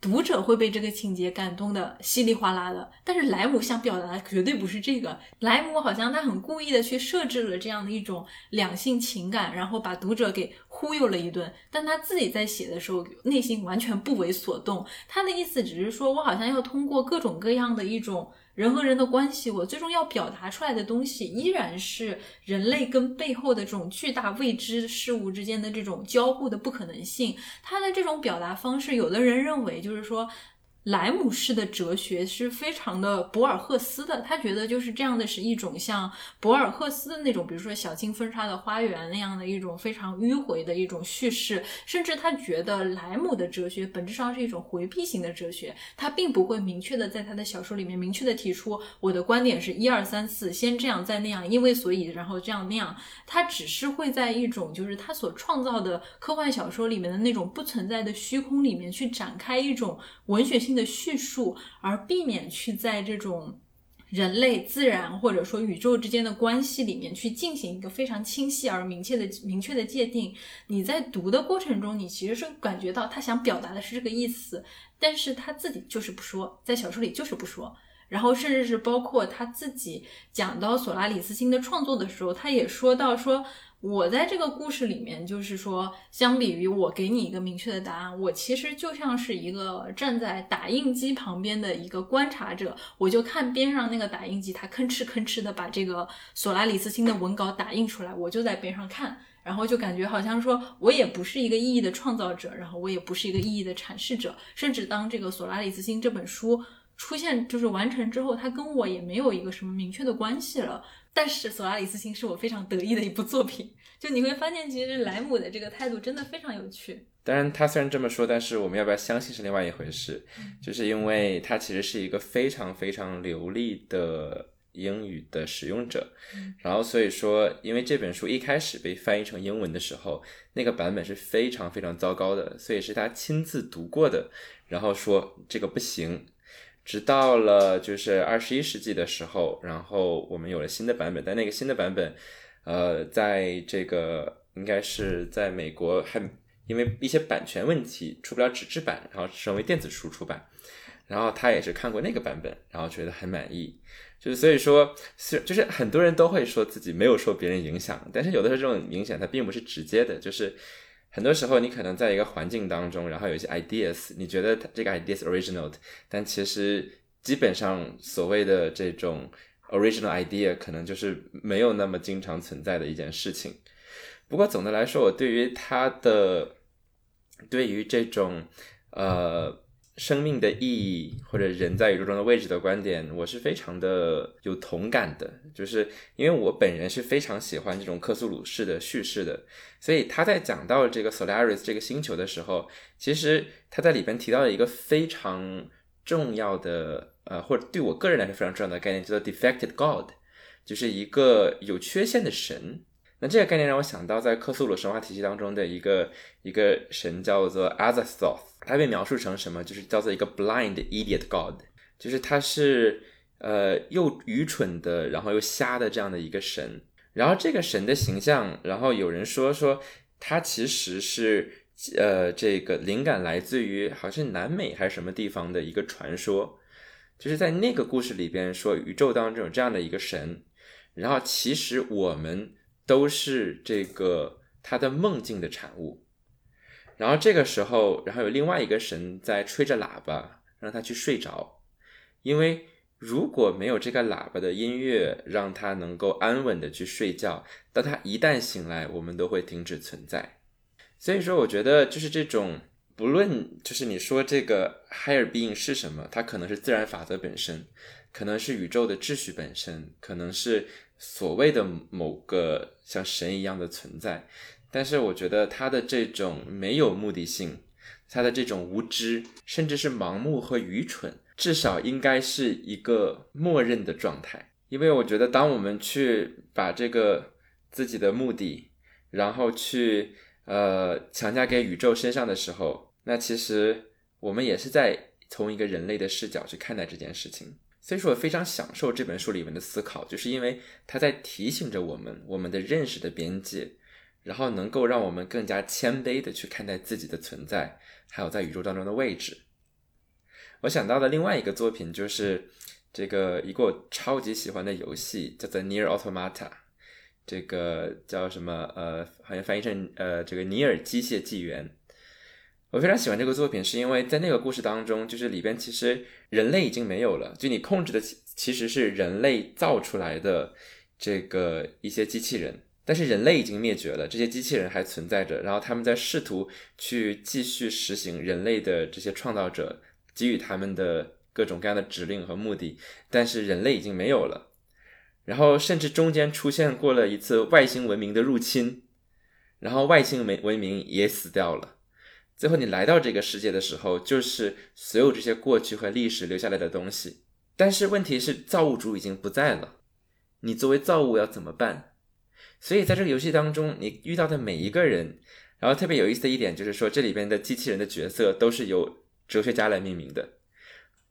[SPEAKER 1] 读者会被这个情节感动的稀里哗啦的。但是莱姆想表达的绝对不是这个，莱姆好像他很故意的去设置了这样的一种两性情感，然后把读者给忽悠了一顿。但他自己在写的时候，内心完全不为所动。他的意思只是说，我好像要通过各种各样的一种。人和人的关系，我最终要表达出来的东西，依然是人类跟背后的这种巨大未知事物之间的这种交互的不可能性。他的这种表达方式，有的人认为就是说。莱姆式的哲学是非常的博尔赫斯的，他觉得就是这样的是一种像博尔赫斯的那种，比如说小径分叉的花园那样的一种非常迂回的一种叙事，甚至他觉得莱姆的哲学本质上是一种回避型的哲学，他并不会明确的在他的小说里面明确的提出我的观点是一二三四，先这样再那样，因为所以然后这样那样，他只是会在一种就是他所创造的科幻小说里面的那种不存在的虚空里面去展开一种文学性。的叙述，而避免去在这种人类、自然或者说宇宙之间的关系里面去进行一个非常清晰而明确的明确的界定。你在读的过程中，你其实是感觉到他想表达的是这个意思，但是他自己就是不说，在小说里就是不说。然后甚至是包括他自己讲到索拉里斯星的创作的时候，他也说到说。我在这个故事里面，就是说，相比于我给你一个明确的答案，我其实就像是一个站在打印机旁边的一个观察者，我就看边上那个打印机，它吭哧吭哧的把这个索拉里斯星的文稿打印出来，我就在边上看，然后就感觉好像说我也不是一个意义的创造者，然后我也不是一个意义的阐释者，甚至当这个索拉里斯星这本书出现就是完成之后，它跟我也没有一个什么明确的关系了。但是《索拉里斯星》是我非常得意的一部作品，就你会发现，其实莱姆的这个态度真的非常有趣。
[SPEAKER 2] 当然，他虽然这么说，但是我们要不要相信是另外一回事。就是因为他其实是一个非常非常流利的英语的使用者，然后所以说，因为这本书一开始被翻译成英文的时候，那个版本是非常非常糟糕的，所以是他亲自读过的，然后说这个不行。直到了就是二十一世纪的时候，然后我们有了新的版本，但那个新的版本，呃，在这个应该是在美国还因为一些版权问题出不了纸质版，然后成为电子书出版。然后他也是看过那个版本，然后觉得很满意。就是所以说，是就是很多人都会说自己没有受别人影响，但是有的时候这种影响它并不是直接的，就是。很多时候，你可能在一个环境当中，然后有一些 ideas，你觉得这个 ideas original，但其实基本上所谓的这种 original idea，可能就是没有那么经常存在的一件事情。不过总的来说，我对于他的，对于这种呃。生命的意义或者人在宇宙中的位置的观点，我是非常的有同感的。就是因为我本人是非常喜欢这种克苏鲁式的叙事的，所以他在讲到这个 Solaris 这个星球的时候，其实他在里边提到了一个非常重要的，呃，或者对我个人来说非常重要的概念，叫做 defected God，就是一个有缺陷的神。那这个概念让我想到，在克苏鲁神话体系当中的一个一个神叫做 Azathoth，他被描述成什么？就是叫做一个 blind idiot god，就是他是呃又愚蠢的，然后又瞎的这样的一个神。然后这个神的形象，然后有人说说他其实是呃这个灵感来自于好像南美还是什么地方的一个传说，就是在那个故事里边说宇宙当中有这样的一个神，然后其实我们。都是这个他的梦境的产物，然后这个时候，然后有另外一个神在吹着喇叭，让他去睡着，因为如果没有这个喇叭的音乐，让他能够安稳的去睡觉，当他一旦醒来，我们都会停止存在。所以说，我觉得就是这种，不论就是你说这个 higher being 是什么，它可能是自然法则本身，可能是宇宙的秩序本身，可能是。所谓的某个像神一样的存在，但是我觉得他的这种没有目的性，他的这种无知，甚至是盲目和愚蠢，至少应该是一个默认的状态。因为我觉得，当我们去把这个自己的目的，然后去呃强加给宇宙身上的时候，那其实我们也是在从一个人类的视角去看待这件事情。所以说我非常享受这本书里面的思考，就是因为它在提醒着我们我们的认识的边界，然后能够让我们更加谦卑的去看待自己的存在，还有在宇宙当中的位置。我想到的另外一个作品就是这个一个我超级喜欢的游戏，叫做《Near Automata》，这个叫什么？呃，好像翻译成呃这个《尼尔机械纪元》。我非常喜欢这个作品，是因为在那个故事当中，就是里边其实人类已经没有了，就你控制的其实是人类造出来的这个一些机器人，但是人类已经灭绝了，这些机器人还存在着，然后他们在试图去继续实行人类的这些创造者给予他们的各种各样的指令和目的，但是人类已经没有了，然后甚至中间出现过了一次外星文明的入侵，然后外星文文明也死掉了。最后，你来到这个世界的时候，就是所有这些过去和历史留下来的东西。但是问题是，造物主已经不在了，你作为造物要怎么办？所以在这个游戏当中，你遇到的每一个人，然后特别有意思的一点就是说，这里边的机器人的角色都是由哲学家来命名的。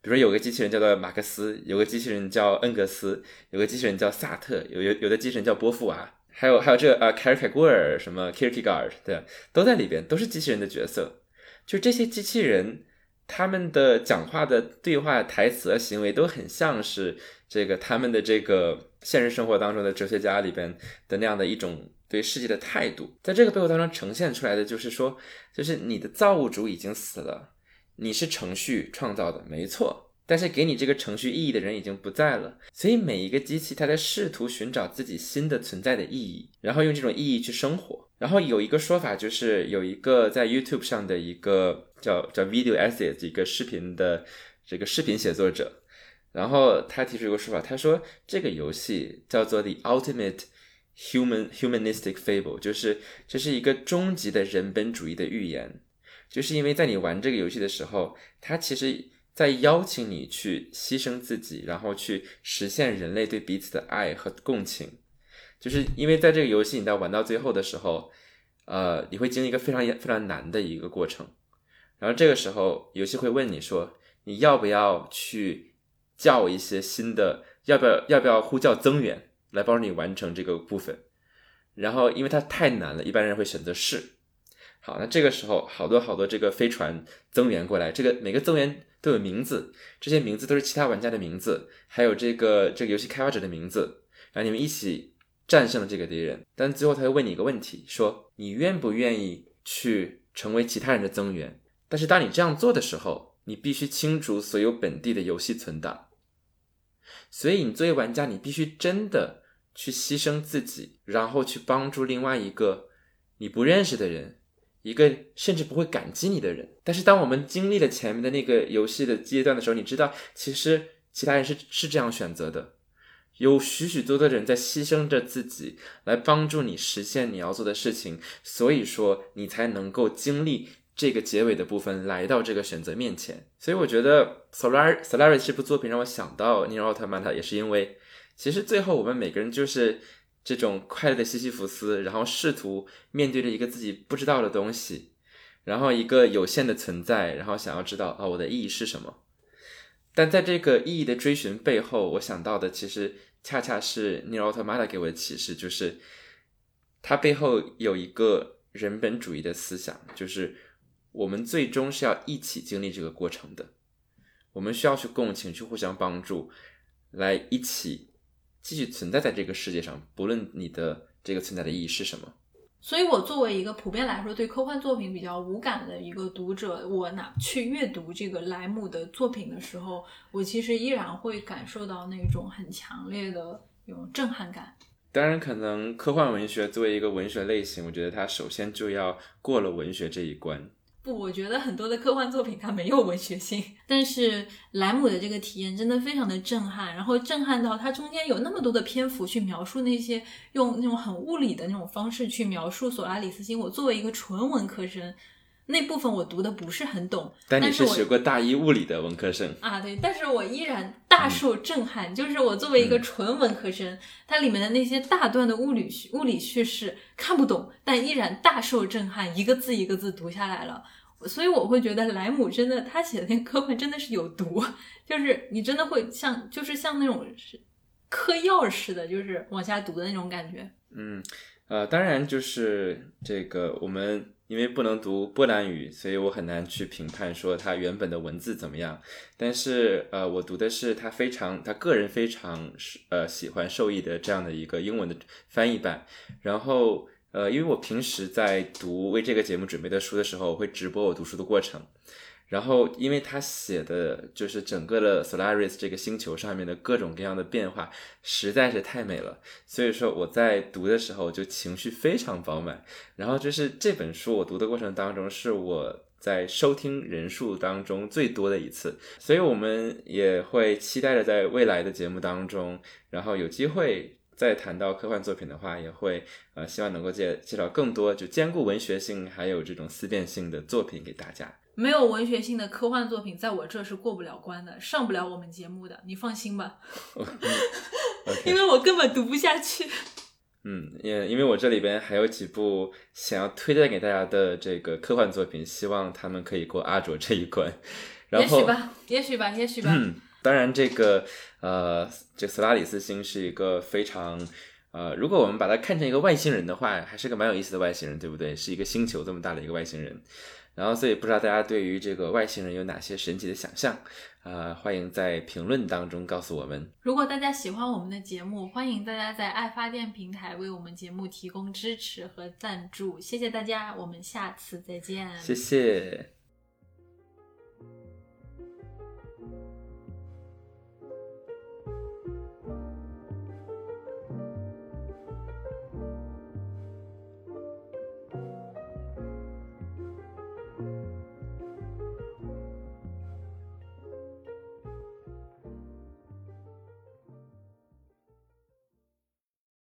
[SPEAKER 2] 比如说有个机器人叫做马克思，有个机器人叫恩格斯，有个机器人叫萨特，有有有的机器人叫波伏娃，还有还有这个呃凯尔凯郭尔什么 Kierkegaard 对，都在里边，都是机器人的角色。就这些机器人，他们的讲话的对话台词和行为都很像是这个他们的这个现实生活当中的哲学家里边的那样的一种对世界的态度。在这个背后当中呈现出来的就是说，就是你的造物主已经死了。你是程序创造的，没错，但是给你这个程序意义的人已经不在了，所以每一个机器它在试图寻找自己新的存在的意义，然后用这种意义去生活。然后有一个说法就是，有一个在 YouTube 上的一个叫叫 Video Essays 一个视频的这个视频写作者，然后他提出一个说法，他说这个游戏叫做 The Ultimate Human Humanistic Fable，就是这是一个终极的人本主义的预言。就是因为在你玩这个游戏的时候，它其实在邀请你去牺牲自己，然后去实现人类对彼此的爱和共情。就是因为在这个游戏你在玩到最后的时候，呃，你会经历一个非常非常难的一个过程。然后这个时候，游戏会问你说，你要不要去叫一些新的，要不要要不要呼叫增援来帮助你完成这个部分？然后因为它太难了，一般人会选择是。好，那这个时候好多好多这个飞船增援过来，这个每个增援都有名字，这些名字都是其他玩家的名字，还有这个这个游戏开发者的名字，然后你们一起战胜了这个敌人。但最后他会问你一个问题，说你愿不愿意去成为其他人的增援？但是当你这样做的时候，你必须清除所有本地的游戏存档。所以你作为玩家，你必须真的去牺牲自己，然后去帮助另外一个你不认识的人。一个甚至不会感激你的人，但是当我们经历了前面的那个游戏的阶段的时候，你知道，其实其他人是是这样选择的，有许许多多的人在牺牲着自己来帮助你实现你要做的事情，所以说你才能够经历这个结尾的部分，来到这个选择面前。所以我觉得《Solar Solaris》这部作品让我想到尼尔奥特曼，他也是因为，其实最后我们每个人就是。这种快乐的西西弗斯，然后试图面对着一个自己不知道的东西，然后一个有限的存在，然后想要知道啊，我的意义是什么？但在这个意义的追寻背后，我想到的其实恰恰是尼尔奥特曼给我的启示，就是它背后有一个人本主义的思想，就是我们最终是要一起经历这个过程的，我们需要去共情，去互相帮助，来一起。继续存在在这个世界上，不论你的这个存在的意义是什么。
[SPEAKER 1] 所以，我作为一个普遍来说对科幻作品比较无感的一个读者，我哪去阅读这个莱姆的作品的时候，我其实依然会感受到那种很强烈的那种震撼感。
[SPEAKER 2] 当然，可能科幻文学作为一个文学类型，我觉得它首先就要过了文学这一关。
[SPEAKER 1] 不，我觉得很多的科幻作品它没有文学性，但是莱姆的这个体验真的非常的震撼，然后震撼到它中间有那么多的篇幅去描述那些用那种很物理的那种方式去描述索拉里斯星。我作为一个纯文科生，那部分我读的不是很懂，但
[SPEAKER 2] 你是学过大一物理的文科生
[SPEAKER 1] 啊？对，但是我依然大受震撼。就是我作为一个纯文科生，它里面的那些大段的物理物理叙事看不懂，但依然大受震撼，一个字一个字读下来了。所以我会觉得莱姆真的，他写的那个科幻真的是有毒，就是你真的会像，就是像那种是嗑药似的，就是往下读的那种感觉。
[SPEAKER 2] 嗯，呃，当然就是这个我们因为不能读波兰语，所以我很难去评判说他原本的文字怎么样。但是呃，我读的是他非常他个人非常呃喜欢受益的这样的一个英文的翻译版，然后。呃，因为我平时在读为这个节目准备的书的时候，我会直播我读书的过程。然后，因为他写的就是整个的 Solaris 这个星球上面的各种各样的变化，实在是太美了。所以说我在读的时候就情绪非常饱满。然后就是这本书我读的过程当中，是我在收听人数当中最多的一次。所以我们也会期待着在未来的节目当中，然后有机会。再谈到科幻作品的话，也会呃希望能够介介绍更多就兼顾文学性还有这种思辨性的作品给大家。
[SPEAKER 1] 没有文学性的科幻作品，在我这是过不了关的，上不了我们节目的，你放心吧。因为我根本读不下去。
[SPEAKER 2] 嗯，也因为我这里边还有几部想要推荐给大家的这个科幻作品，希望他们可以过阿卓这一关。然后，
[SPEAKER 1] 也许吧，也许吧，也许吧。
[SPEAKER 2] 嗯，当然这个呃，这斯拉里斯星是一个非常呃，如果我们把它看成一个外星人的话，还是个蛮有意思的外星人，对不对？是一个星球这么大的一个外星人。然后，所以不知道大家对于这个外星人有哪些神奇的想象啊、欢迎在评论当中告诉我们。
[SPEAKER 1] 如果大家喜欢我们的节目，欢迎大家在爱发电平台为我们节目提供支持和赞助，谢谢大家，我们下次再见。
[SPEAKER 2] 谢谢。